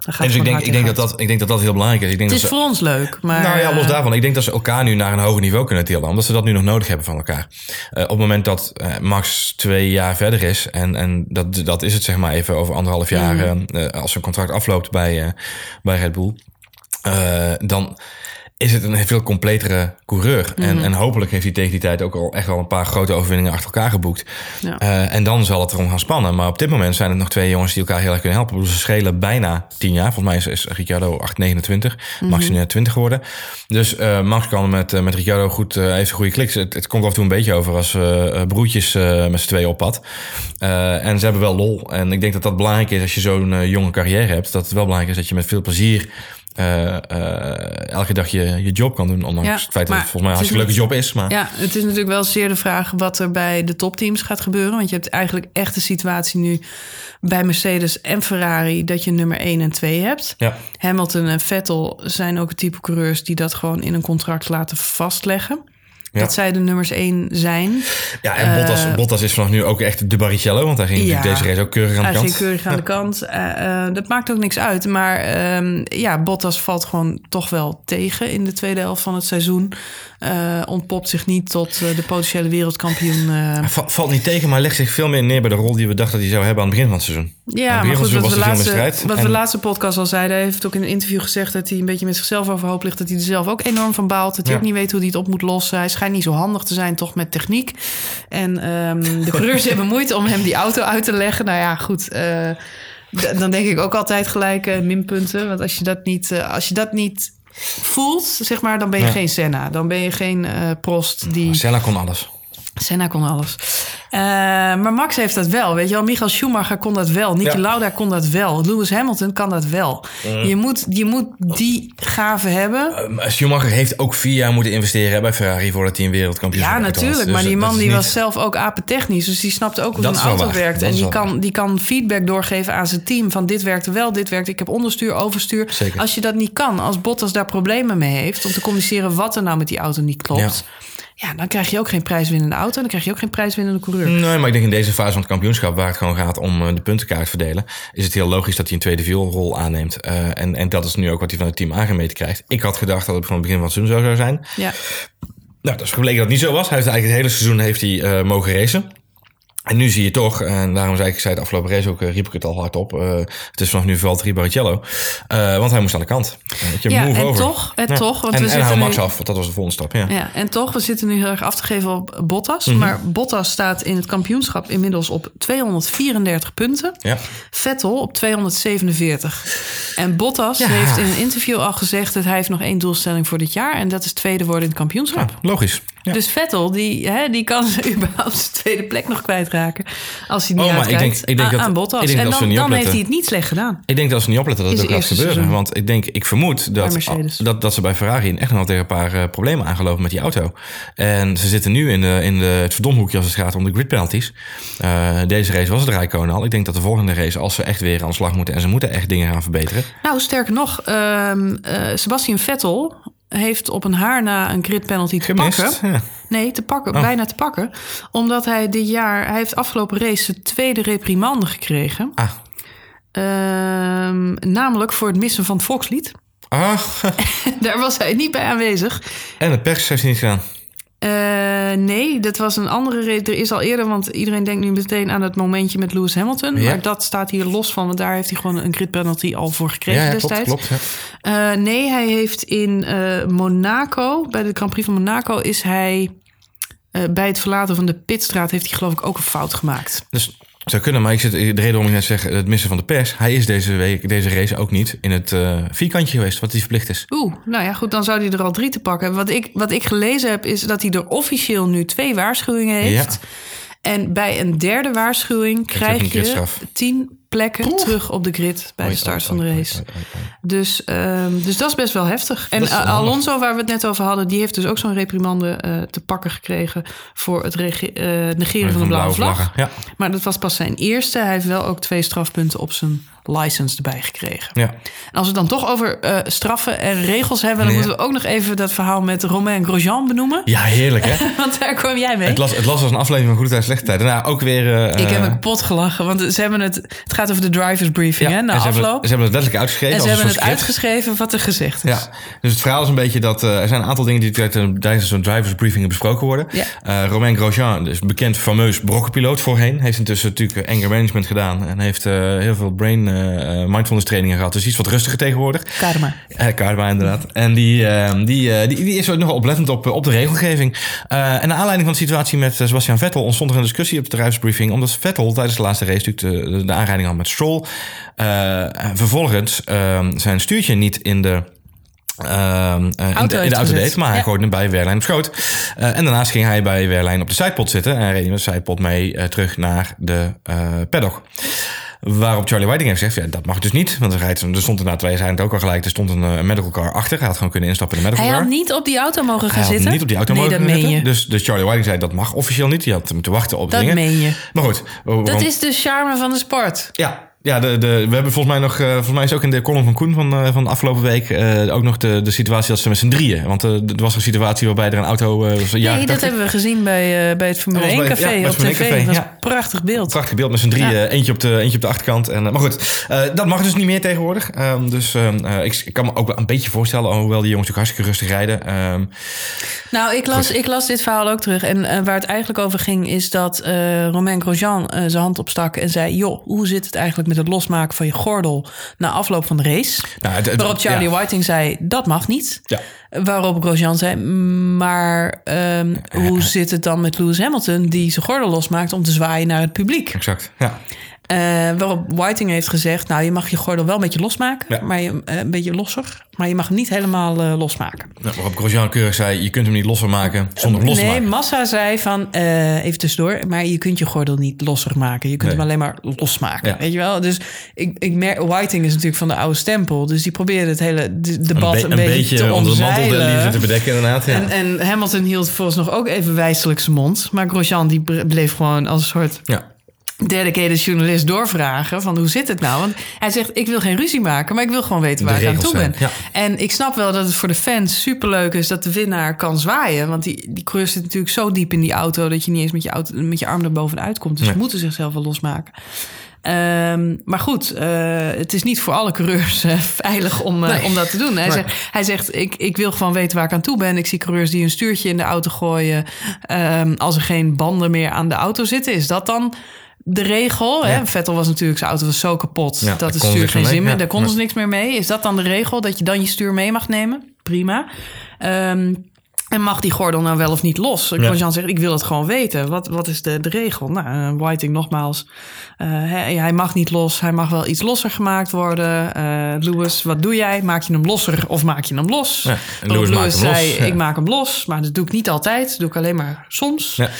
dan gaat dus ik denk, ik, denk dat dat, ik denk dat dat heel belangrijk is. Ik denk Het dat is ze- voor ons leuk, maar... Nou ja, los daarvan. Ik denk dat ze elkaar nu naar een hoger niveau kunnen tillen. Omdat ze dat nu nog nodig hebben van elkaar. Op het moment dat Max twee jaar verder is. En, en dat, dat is het zeg maar even over anderhalf jaar. Mm. eh, eh, als zijn contract afloopt bij, bij Red Bull. dan is het een veel completere coureur. En, Mhm. en hopelijk heeft hij tegen die tijd ook al echt wel een paar grote overwinningen achter elkaar geboekt. Ja. Eh, en dan zal het erom gaan spannen. Maar op dit moment zijn het nog twee jongens die elkaar heel erg kunnen helpen. Ze schelen bijna 10 jaar. Volgens mij is, is Ricciardo 829. Max is nu net 20 geworden. Dus eh, Max kan met, eh, met Ricciardo goed, eh, heeft een goede klik. Het, het komt af en toe een beetje over als broertjes met z'n tweeën op pad. En ze hebben wel lol. En ik denk dat dat belangrijk is als je zo'n jonge carrière hebt. Dat het wel belangrijk is dat je met veel plezier... eh, eh, elke dag je, je job kan doen. Ondanks Ja, het feit dat het volgens mij een hartstikke leuke job is. Maar Ja, het is natuurlijk wel zeer de vraag wat er bij de topteams gaat gebeuren. Want je hebt eigenlijk echt de situatie nu bij Mercedes en Ferrari dat je nummer 1 en 2 hebt. ja. Hamilton en Vettel zijn ook het type coureurs die dat gewoon in een contract laten vastleggen. Ja. Dat zij de nummers 1 zijn. Ja, en Bottas, Bottas is vanaf nu ook echt de Barrichello. Want hij ging Eh, Ja. deze race ook keurig aan de Hij kant. ging keurig aan de kant. Eh, eh, dat maakt ook niks uit. Maar ehm, ja, Bottas valt gewoon toch wel tegen in de tweede helft van het seizoen. Eh, ontpopt zich niet tot eh, de potentiële wereldkampioen. eh. Hij va- valt niet tegen, maar legt zich veel meer neer bij de rol die we dachten dat hij zou hebben aan het begin van het seizoen. Ja, maar goed, wat we, laatste, wat En- we laatste podcast al zeiden... hij heeft ook in een interview gezegd dat hij een beetje met zichzelf overhoop ligt... dat hij er zelf ook enorm van baalt. Dat hij Ja. ook niet weet hoe hij het op moet lossen. Hij schijnt niet zo handig te zijn, toch met techniek. En ehm, de coureurs hebben moeite om hem die auto uit te leggen. Nou ja, goed... eh, dan denk ik ook altijd gelijk eh, minpunten. Want als je dat niet, eh, als je dat niet voelt, zeg maar, dan ben je Ja. geen Senna. Dan ben je geen Prost die... Senna kon alles. Senna kon alles. Eh, maar Max heeft dat wel. Weet je wel, Michael Schumacher kon dat wel. Niki Ja. Lauda kon dat wel. Lewis Hamilton kan dat wel. Je, moet, je moet die gave hebben. Eh, Schumacher heeft ook vier jaar moeten investeren bij Ferrari voordat hij een wereldkampioenschap Ja, natuurlijk. Dus maar die man die niet- was zelf ook apentechnisch. Dus die snapte ook hoe Dat een auto waar. werkt. Dat En die kan, waar. die kan feedback doorgeven aan zijn team. Van dit werkte wel, dit werkt. Ik heb onderstuur, overstuur. Zeker. Als je dat niet kan, als Bottas daar problemen mee heeft... om te communiceren wat er nou met die auto niet klopt... Ja. Dan krijg je ook geen prijswinnende auto. Dan krijg je ook geen prijswinnende coureur. Nee, maar ik denk in deze fase van het kampioenschap, waar het gewoon gaat om eh, de puntenkaart verdelen, is het heel logisch dat hij een tweede vioolrol aanneemt. Eh, en, en dat is nu ook wat hij van het team aangemeten krijgt. Ik had gedacht dat het van het begin van het seizoen zo zou zijn. Ja. Nou, dat is gebleken dat het niet zo was. Hij heeft eigenlijk het hele seizoen heeft hij, eh, mogen racen. En nu zie je toch, en daarom zei ik, ik zei het afgelopen race ook, eh, riep ik het al hard op. eh, het is vanaf nu Valtteri Barrichello. Eh, want hij moest aan de kant. Eh, je, Ja, move en over. toch, en toch, want en, we en hou nu- Max af, want dat was de volgende stap. Ja. Ja, en toch, we zitten nu heel erg af te geven op Bottas. Mhm. Maar Bottas staat in het kampioenschap inmiddels op 234 punten. Ja. Vettel op 247. En Bottas Ja. heeft in een interview al gezegd dat hij heeft nog één doelstelling voor dit jaar. En dat is tweede worden in het kampioenschap. Ja, logisch. Ja. Dus Vettel, die, hè, die kan überhaupt zijn tweede plek nog kwijtraken. Als hij niet Oh, maar ik denk- ik denk aan, dat- aan Bottas. ik denk en dat ze dan, niet dan heeft hij het niet slecht gedaan. Ik denk dat als ze niet opletten dat In het ook gaat gebeuren. seizoen. Want ik denk, ik vermoed dat, dat, dat ze bij Ferrari echt nog tegen een paar eh, problemen aangelopen met die auto. En ze zitten nu in, de, in de, het verdomhoekje als het gaat om de grid penalties. Eh, deze race was het Rijkonen al. Ik denk dat de volgende race, als ze echt weer aan de slag moeten en ze moeten echt dingen gaan verbeteren. Nou, sterker nog, eh, Sebastian Vettel heeft op een haar na een grid penalty te Gemist. pakken. Ja. Nee, te pakken, Oh. bijna te pakken. Omdat hij dit jaar, hij heeft afgelopen race zijn tweede reprimande gekregen. Ah. Ehm, namelijk voor het missen van het volkslied. Ah, Daar was hij niet bij aanwezig. en de pers heeft hij niet gedaan. Eh, nee, dat was een andere reden. Er is al eerder, want iedereen denkt nu meteen aan het momentje met Lewis Hamilton. Ja. Maar dat staat hier los van, want daar heeft hij gewoon een grid penalty al voor gekregen Ja, ja destijds. klopt. Eh, nee, hij heeft in eh, Monaco, bij de Grand Prix van Monaco, is hij bij het verlaten van de pitstraat heeft hij geloof ik ook een fout gemaakt. Dus zou kunnen, maar ik zit, de reden waarom ik net zeg het missen van de pers. Hij is deze week, deze race ook niet in het eh, vierkantje geweest, wat hij verplicht is. Oeh, nou ja, goed, dan zou hij er al drie te pakken hebben. Wat ik, wat ik gelezen heb, is dat hij er officieel nu twee waarschuwingen heeft. En bij een derde waarschuwing krijg je 10 plekken terug op de grid bij de start van de race. Dus, ehm, dus dat is best wel heftig. En Alonso, waar we het net over hadden, die heeft dus ook zo'n reprimande eh, te pakken gekregen voor het eh, negeren van, de blauwe, vlag. Ja. Maar dat was pas zijn eerste. Hij heeft wel ook twee strafpunten op zijn license erbij gekregen. Ja. En als we dan toch over eh, straffen en regels hebben, dan moeten we ook nog even dat verhaal met Romain Grosjean benoemen. Ja, heerlijk hè? want daar kwam jij mee. Het was het las een aflevering van Goede Tijd Slechte Tijd. Daarna nou, ook weer. Ik heb een pot gelachen, want ze hebben het. Het gaat over de drivers briefing, hè, na hebben, afloop. het, ze hebben het letterlijk uitgeschreven. en ze hebben het script. uitgeschreven wat er gezegd is. Ja, dus het verhaal is een beetje dat eh, er zijn een aantal dingen die tijdens zo'n drivers briefing besproken worden. Ja. Eh, Romain Grosjean, dus bekend fameus brokkenpiloot voorheen, heeft intussen natuurlijk anger management gedaan en heeft eh, heel veel brain eh, eh, mindfulness trainingen gehad. Dus iets wat rustiger tegenwoordig. Karma. Eh, Karma, inderdaad. En die, eh, die, eh, die, die is ook nog oplettend op, op de regelgeving. Eh, en naar aanleiding van de situatie met eh, Sebastian Vettel ontstond er een discussie op de bedrijfsbriefing. Omdat Vettel tijdens de laatste race natuurlijk de, de, de aanrijding had met Stroll. Eh, en vervolgens eh, zijn stuurtje niet in de. ehm, eh, in, Auto de, in heeft de auto deed, maar hij Ja. gooide hem bij Wehrlein op schoot. Eh, en daarnaast ging hij bij Wehrlein op de sidepod zitten en reed hij met de sidepod mee terug naar de paddock. Waarop Charlie Whiting heeft gezegd, ja, dat mag dus niet. Want er, rijdt, er stond er na twee, zijn het ook al gelijk, er stond een, eh, een medical car achter. Hij had gewoon kunnen instappen in de medical Hij car. had niet op die auto mogen gaan Hij had zitten. niet op die auto nee, mogen dat meen zitten. je. Dus, dus Charlie Whiting zei, dat mag officieel niet. Die had moeten wachten op dat dingen. meen je. Maar goed. waarom- Dat is de charme van de sport. Ja, ja de, de, we hebben volgens mij nog... eh, volgens mij is ook in de column van Koen van, eh, van de afgelopen week... eh, ook nog de, de situatie dat ze met z'n drieën... Want er was een situatie waarbij er een auto... was jaren nee, dat 80 hebben we gezien bij, bij het Formule Dat was 1 bij- ja, café op tv. 1 café, dat was ja. een prachtig beeld. Prachtig beeld met z'n drieën. Ja. Eentje, op de, eentje op de achterkant. En, maar goed, dat mag dus niet meer tegenwoordig. Ehm, dus ehm, eh, ik, ik kan me ook wel een beetje voorstellen... hoewel die jongens natuurlijk hartstikke rustig rijden. Ehm, Nou, ik las, ik las dit verhaal ook terug. En waar het eigenlijk over ging, is dat Romain Grosjean zijn hand opstak en zei: Joh, hoe zit het eigenlijk met het losmaken van je gordel na afloop van de race? nou, het- het- Waarop Charlie ja. Whiting zei: Dat mag niet. Ja. Waarop Grosjean zei: Maar ehm, hoe zit het dan met Lewis Hamilton, die zijn gordel losmaakt om te zwaaien naar het publiek? Exact, ja. Eh, waarop Whiting heeft gezegd: Nou, je mag je gordel wel een beetje losmaken, Ja. maar je, eh, een beetje losser, maar je mag hem niet helemaal eh, losmaken. Nou, waarop Grosjean keurig zei... je kunt hem niet losser maken zonder los te nee, maken. Massa zei van, even tussendoor, maar je kunt je gordel niet losser maken. Je kunt Nee. hem alleen maar losmaken, Ja. weet je wel? Dus ik, ik merk, Whiting is natuurlijk van de oude stempel, dus die probeerde het hele de- debat be- een, beetje, te onder de mantel de omzeilen. liefde te bedekken, inderdaad. Ja. En, en Hamilton hield volgens nog ook even wijselijk zijn mond. Maar Grosjean die bleef gewoon als een soort ja. Dedicated journalist doorvragen van hoe zit het nou? Want hij zegt, ik wil geen ruzie maken, maar ik wil gewoon weten De waar ik aan toe ben. ja. En ik snap wel dat het voor de fans superleuk is dat de winnaar kan zwaaien. Want die, die coureur zit natuurlijk zo diep in die auto dat je niet eens met je, auto, met je arm er bovenuit komt. Dus Nee. ze moeten zichzelf wel losmaken. Ehm, maar goed, eh, het is niet voor alle coureurs eh, veilig om, eh, Nee. om dat te doen. Hij Nee. zegt, hij zegt ik, ik wil gewoon weten waar ik aan toe ben. Ik zie coureurs die een stuurtje in de auto gooien. Ehm, als er geen banden meer aan de auto zitten, is dat dan de regel? Hè? Vettel was natuurlijk, zijn auto was zo kapot Ja, dat het kon stuur geen zin mee. meer. Daar konden ze niks meer mee. Is dat dan de regel dat je dan je stuur mee mag nemen? Prima. Ehm, en mag die gordel nou wel of niet los? Ja. Grosjean zegt, ik wil het gewoon weten. Wat, wat is de, de regel? Nou, eh, Whiting nogmaals. eh, hij, hij mag niet los. Hij mag wel iets losser gemaakt worden. Eh Lewis, wat doe jij? Maak je hem losser of maak je hem los? Ja, en Lewis maakt hem los, zei, ja. ik maak hem los. Maar dat doe ik niet altijd. Dat doe ik alleen maar soms. Ja.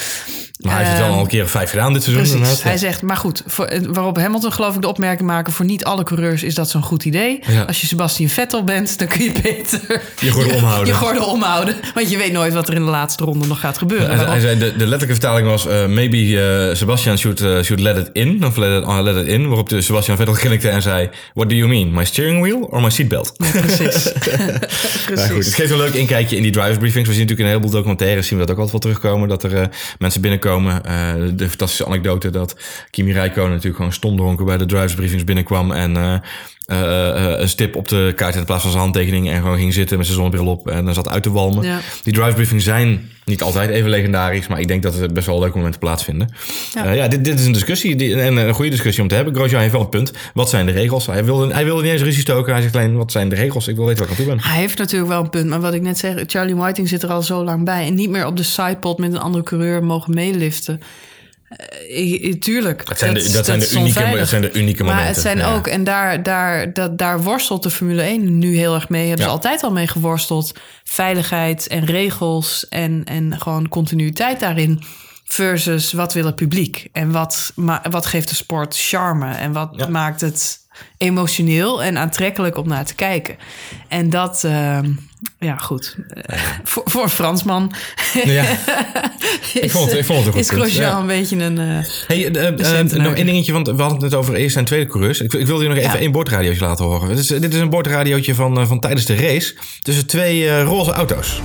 Maar hij heeft het Ehm, al een keer vijf gedaan dit seizoen. Precies. Hij zegt, maar goed, voor, waarop Hamilton geloof ik de opmerking maken... voor niet alle coureurs is dat zo'n goed idee. Ja. Als je Sebastian Vettel bent, dan kun je beter... Je gordel omhouden. Je gordel omhouden. Want je weet nooit wat er in de laatste ronde nog gaat gebeuren. Hij, zei, de, de letterlijke vertaling was... eh, maybe eh, Sebastian should, eh, should let it in. Of let it, uh, let it in. Waarop de Sebastian Vettel grinnikte en zei... What do you mean? My steering wheel or my seatbelt? Precies. Ja, goed. Het geeft een leuk inkijkje in die drivers briefings. We zien natuurlijk in een heleboel documentaires zien we dat ook altijd wel terugkomen. Dat er mensen binnenkomen. De fantastische anekdote dat Kimi Räikkönen natuurlijk gewoon stomdronken bij de drivers briefings binnenkwam. En eh, eh, eh, een stip op de kaart in plaats van zijn handtekening. En gewoon ging zitten met zijn zonnebril op. En dan zat uit te walmen. Ja. Die drivers briefings zijn niet altijd even legendarisch. Maar ik denk dat er best wel leuke momenten plaatsvinden. Ja. Ja, ja dit, dit is een discussie. die- en een goede discussie om te hebben. Grosjean heeft wel een punt. Wat zijn de regels? Hij wilde, hij wilde niet eens ruzie stoken. Hij zegt alleen, wat zijn de regels? Ik wil weten waar ik aan toe ben. Hij heeft natuurlijk wel een punt. Maar wat ik net zeg, Charlie Whiting zit er al zo lang bij. En niet meer op de sidepod met een andere coureur mogen meeliften. I- tuurlijk. Dat zijn, de, dat, zijn, is de unieke, dat zijn de unieke momenten. Maar het zijn ja. ook, en daar, daar, dat, daar worstelt de Formule 1 nu heel erg mee. Hebben Ja. ze altijd al mee geworsteld. Veiligheid en regels en, en gewoon continuïteit daarin. Versus wat wil het publiek? En wat, ma- wat geeft de sport charme? En wat Ja. maakt het emotioneel en aantrekkelijk om naar te kijken? En dat, ehm, ja goed. Eh, voor, voor een Fransman Ja. Ik vond het- ik vond het een goed is Grosjean ja. een beetje een... eh, Hey, centenaar. nog één dingetje, want we hadden het net over eerste en tweede coureurs. Ik, ik wilde je nog even Ja. één boordradiootje laten horen. Dit is, dit is een boordradiootje van, van tijdens de race tussen twee eh, roze auto's.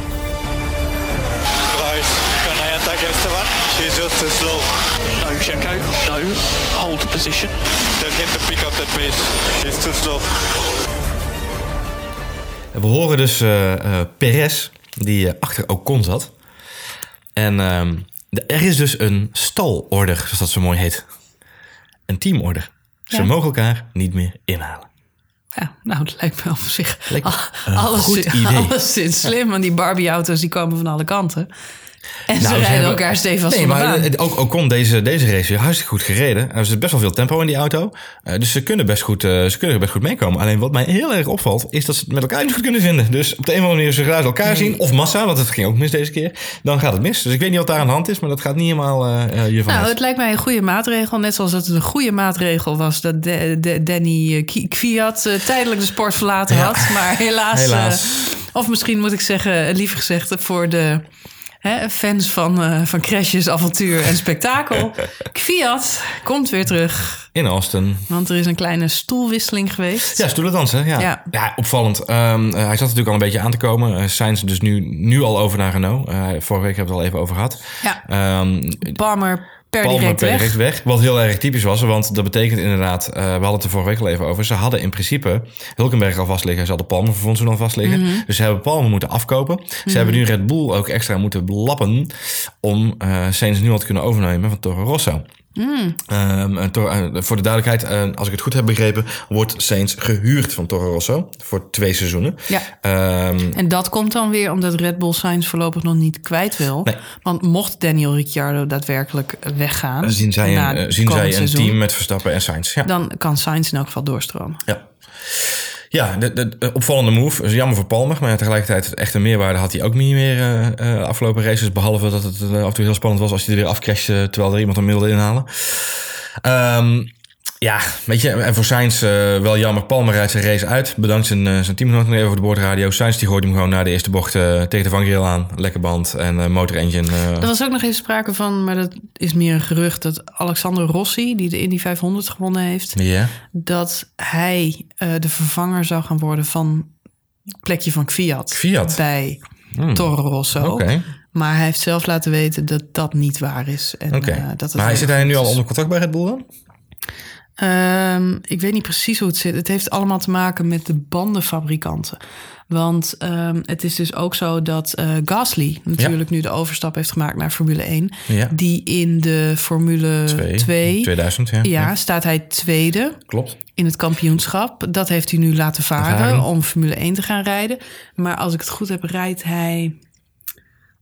Right, can I attack Esteban? She's just too slow. No, Checo. No. Hold the position. Tell him to pick up that pace. She's too slow. We horen dus eh, Perez, die eh, achter Ocon zat. En ehm, er is dus een stalorder, zoals dat zo mooi heet. Een teamorder. Ze Ja. mogen elkaar niet meer inhalen. Ja, nou, het lijkt me op zich me alles, goed idee. alleszins slim. Want die Barbie-auto's die komen van alle kanten. En ze Nou, rijden hebben- elkaar stevig Nee, de maar eh, ook Ocon deze, deze race weer hartstikke goed gereden. Er zit best wel veel tempo in die auto. Eh, dus ze kunnen, best goed, eh, ze kunnen best goed meekomen. Alleen wat mij heel erg opvalt, is dat ze het met elkaar niet goed kunnen vinden. Dus op de een of andere manier, als ze graag elkaar zien, of massa, want het ging ook mis deze keer, dan gaat het mis. Dus ik weet niet wat daar aan de hand is, maar dat gaat niet helemaal eh eh, hiervan Nou, uit. het lijkt mij een goede maatregel. Net zoals dat het een goede maatregel was dat de, de- Danny eh, tijdelijk de sport verlaten Ja. had. Maar helaas, Helaas. of misschien moet ik zeggen, liever gezegd voor de hè, fans van, eh, van crashes, avontuur en spektakel. Kvyat komt weer terug. In Austin. Want er is een kleine stoelwisseling geweest. Ja, stoelendansen, ja. ja. Ja. opvallend. Ehm, eh, hij zat natuurlijk al een beetje aan te komen. Uh, Sainz dus nu, nu al over naar Renault. Eh, vorige week hebben we het al even over gehad. Ja. Ehm, Palmer per Palmer direct per weg. direct weg. Wat heel erg typisch was, want dat betekent inderdaad, eh, we hadden het er vorige week al even over. Ze hadden in principe Hulkenberg al vast liggen. Ze hadden Palmer vervolgens al vast liggen. Mhm. Dus Dus ze hebben Palmer moeten afkopen. Ze hebben nu Red Bull ook extra moeten lappen om Sainz nu al te kunnen overnemen van Toro Rosso. Mm. Ehm, en Toro- eh, voor de duidelijkheid, eh, als ik het goed heb begrepen, wordt Sainz gehuurd van Toro Rosso voor twee seizoenen. Ja. Ehm, En dat komt dan weer omdat Red Bull Sainz voorlopig nog niet kwijt wil. Nee. Want mocht Daniel Ricciardo daadwerkelijk weggaan... zien zij een, eh, zien zij een team met Verstappen en Sainz. Ja. Dan kan Sainz in elk geval doorstromen. Ja. Ja, de, de, de opvallende move. Is jammer voor Palmer, maar tegelijkertijd echt een meerwaarde had hij ook niet meer eh, eh, afgelopen races. Behalve dat het eh, af en toe heel spannend was als hij er weer afcrashte terwijl er iemand hem wilde inhalen. Ehm, ja, weet je, en voor Sainz eh, wel jammer. Palmer rijdt zijn race uit. Bedankt zijn, eh, zijn teamgenoot nog even voor de boordradio. Sainz die gooit hem gewoon naar de eerste bocht eh, tegen de vangrail aan. Lekker band en motor engine. Er was ook nog even sprake van, maar dat is meer een gerucht... dat Alexander Rossi, die de Indy 500 gewonnen heeft... Dat hij de vervanger zou gaan worden van het plekje van Fiat. Fiat. Bij Toro Rosso. Oké. Maar hij heeft zelf laten weten dat dat niet waar is. En, eh, dat het Maar wel zit hij nu al onder contract bij Red Bull dan? Ehm, ik weet niet precies hoe het zit. Het heeft allemaal te maken met de bandenfabrikanten. Want ehm, het is dus ook zo dat eh, Gasly natuurlijk nu de overstap heeft gemaakt naar Formule 1. Ja. Die in de Formule 2, Twee. 2000, ja. ja, staat hij tweede Klopt. in het kampioenschap. Dat heeft hij nu laten varen, Varen. om Formule 1 te gaan rijden. Maar als ik het goed heb, rijdt hij...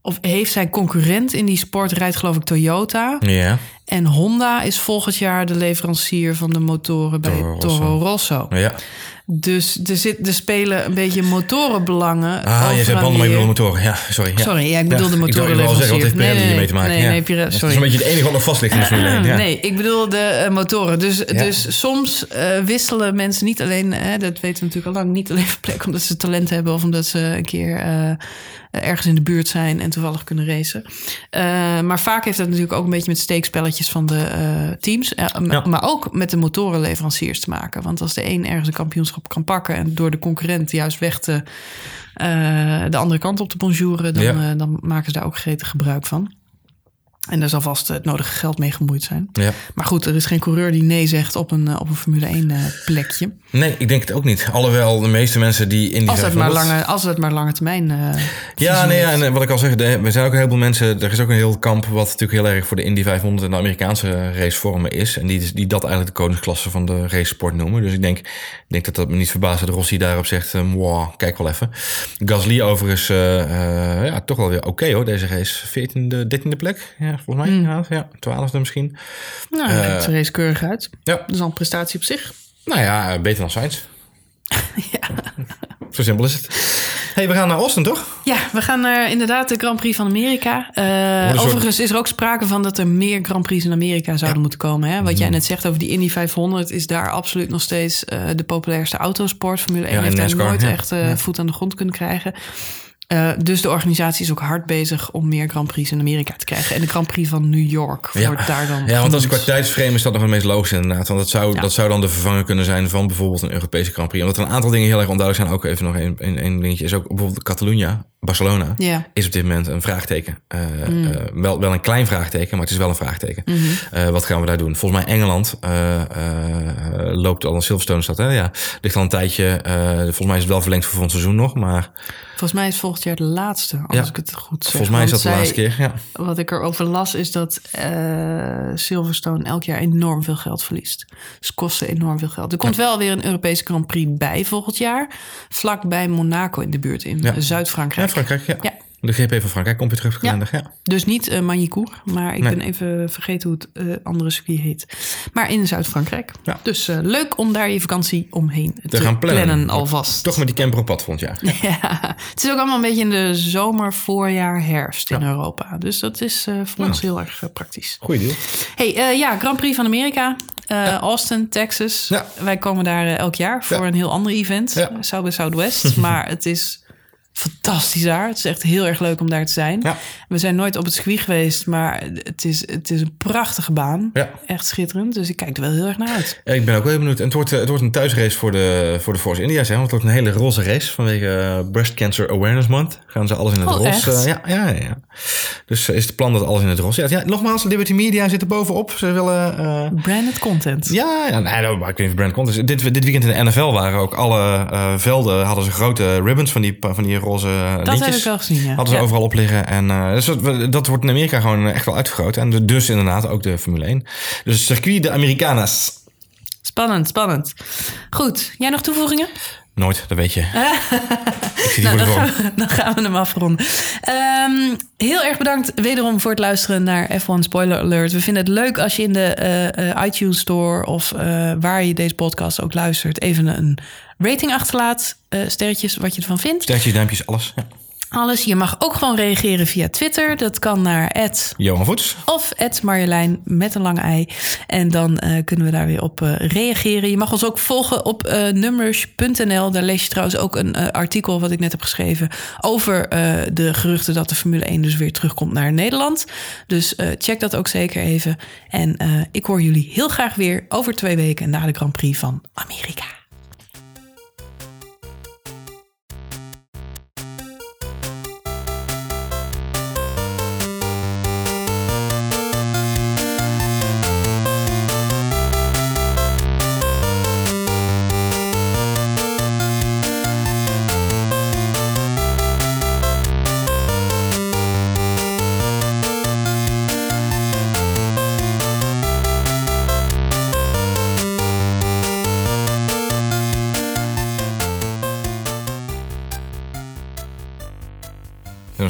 Of heeft zijn concurrent in die sport, rijdt geloof ik Toyota. Ja. En Honda is volgend jaar de leverancier van de motoren bij Toro Toro Rosso. Rosso. Ja. Dus er, zit, er spelen een beetje motorenbelangen. Ah, je zei en banden, maar motoren. Ja, sorry. Ja. Sorry, ja, ik bedoel de dacht- Ik zeggen, wat heeft motorenleverancier. Nee, hiermee te maken? nee, ja. nee, Pirelli- Het is sorry. een beetje het enige wat nog vast ligt in de Formule 1. Ja. Nee, ik bedoel de eh, motoren. Dus, dus soms eh, wisselen mensen niet alleen, hè, dat weten we natuurlijk al lang, niet alleen van plek omdat ze talent hebben of omdat ze een keer eh, ergens in de buurt zijn en toevallig kunnen racen. Eh, maar vaak heeft dat natuurlijk ook een beetje met steekspelletjes van de eh, teams, eh, Ja. maar ook met de motorenleveranciers te maken. Want als de een ergens een kampioenschap kan pakken en door de concurrent juist weg te de andere kant op te bonjouren, dan, Ja. dan maken ze daar ook gretig gebruik van. En daar zal vast het nodige geld mee gemoeid zijn. Ja. Maar goed, er is geen coureur die nee zegt op een, eh, op een Formule 1 eh, plekje. Nee, ik denk het ook niet. Alhoewel de meeste mensen die in die Als het, maar 500 lange, als het maar lange termijn. eh, Ja, nee, ja, en eh, wat ik al zeg, er zijn ook een heleboel mensen. Er is ook een heel kamp wat natuurlijk heel erg voor de Indy 500 en de Amerikaanse racevormen is. En die, die dat eigenlijk de koningsklasse van de racesport noemen. Dus ik denk, ik denk dat dat me niet verbaast dat Rossi daarop zegt: eh, wow, kijk wel even. Gasly overigens, eh, eh, ja, toch wel weer oké hoor, deze race. 14e, 13e plek. Ja, volgens mij. Ja, ja, twaalfde misschien. Nou, Eh, er race keurig uit. Ja, Dat is al een prestatie op zich. nou ja, eh, beter dan Sainz. ja. Zo simpel is het. hey, we gaan naar Austin, toch? Ja, we gaan naar inderdaad de Grand Prix van Amerika. Eh, soort- Overigens is er ook sprake van dat er meer Grand Prix in Amerika zouden moeten komen. Hè? Wat jij net zegt over die Indy 500 is daar absoluut nog steeds eh, de populairste autosport. Formule 1 Ja, en heeft daar nooit echt eh, voet aan de grond kunnen krijgen. Eh, dus de organisatie is ook hard bezig om meer Grand Prix in Amerika te krijgen. En de Grand Prix van New York wordt daar dan Ja, want als ik qua tijdsframe is dat nog het meest logisch inderdaad. Want dat zou, Ja. dat zou dan de vervanger kunnen zijn van bijvoorbeeld een Europese Grand Prix. Omdat er een aantal dingen heel erg onduidelijk zijn. Ook even nog één dingetje. Is ook bijvoorbeeld Catalunya, Barcelona. Ja. Is op dit moment een vraagteken. Eh, Mm. eh, wel, wel een klein vraagteken, maar het is wel een vraagteken. Mhm. Eh, wat gaan we daar doen? Volgens mij Engeland loopt al een Silverstone stad. Hè? Ja, ligt al een tijdje. volgens mij is het wel verlengd voor volgend seizoen nog. Maar Volgens mij is volgend jaar de laatste, als Ja. ik het goed zeg. volgens mij is dat de laatste keer. Ja. Wat ik erover las is dat Silverstone elk jaar enorm veel geld verliest. Dus kosten enorm veel geld. Er komt wel weer een Europese Grand Prix bij volgend jaar. Vlak bij Monaco in de buurt in. Zuid-Frankrijk. Ja, Frankrijk. Ja. Ja. De GP van Frankrijk komt weer terug op de Ja. kalender. Ja. Dus niet uh, maar ik Nee. ben even vergeten hoe het eh, andere circuit heet. Maar in Zuid-Frankrijk. Ja. Dus eh, leuk om daar je vakantie omheen te, gaan plannen. alvast. Toch met die camper op pad volgend jaar. Ja, het is ook allemaal een beetje in de zomer, voorjaar, herfst in Europa. Dus dat is voor ons heel erg praktisch. Goeie deal. Hey, ja, Grand Prix van Amerika. Austin, Texas. Ja. Wij komen daar elk jaar voor Ja. een heel ander event. Ja. South by Southwest. maar het is fantastisch daar. Het is echt heel erg leuk om daar te zijn. Ja. We zijn nooit op het circuit geweest, maar het is, het is een prachtige baan. Ja. Echt schitterend. Dus ik kijk er wel heel erg naar uit. Ja, ik ben ook wel heel benieuwd. En het wordt, eh, het wordt een thuisrace voor de, voor de Force India's. Hè? Want het wordt een hele roze race vanwege eh, Breast Cancer Awareness Month. Gaan ze alles in het Oh, roze. ja, ja, ja. Dus eh, is het plan dat alles in het roze. Ja, nogmaals, Liberty Media zit er bovenop. Ze willen... eh, Branded content. ja, ja nee, nou, maar ik weet niet of brand content. Dit, dit weekend in de NFL waren ook alle velden hadden ze grote ribbons van die, van die roze dat lintjes. heb ik wel gezien, ja. Hadden ze Ja. overal op liggen. En eh, dus dat, dat wordt in Amerika gewoon echt wel uitvergroot. En dus inderdaad ook de Formule 1. Dus circuit de Americanas. Spannend, spannend. Goed, jij nog toevoegingen? Nooit, dat weet je. Nou, dan, gaan we, dan gaan we hem afronden. Ehm, heel erg bedankt wederom voor het luisteren naar F1 Spoiler Alert. We vinden het leuk als je in de eh, iTunes Store of waar je deze podcast ook luistert, even een rating achterlaat. Eh, sterretjes, wat je ervan vindt. Sterretjes, duimpjes, alles. Ja. Alles. Je mag ook gewoon reageren via Twitter. Dat kan naar Johan Voets. of Marjolein met een lange ei. En dan eh, kunnen we daar weer op eh, reageren. Je mag ons ook volgen op numbers.nl. Daar lees je trouwens ook een artikel wat ik net heb geschreven over de geruchten dat de Formule 1 dus weer terugkomt naar Nederland. Dus check dat ook zeker even. En ik hoor jullie heel graag weer over twee weken na de Grand Prix van Amerika.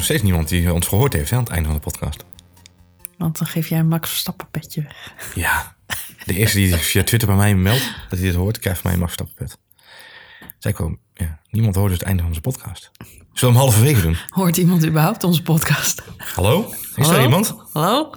Steeds niemand die ons gehoord heeft hè, aan het einde van de podcast. Want dan geef jij een Max Verstappen petje weg. Ja. De eerste die via Twitter bij mij meldt dat hij dit hoort, krijgt van mij een Max Verstappen ik ook, ja, niemand hoort dus het einde van onze podcast. Zullen we hem halverwege doen? Hoort iemand überhaupt onze podcast? Hallo? Is Hallo? er iemand? Hallo?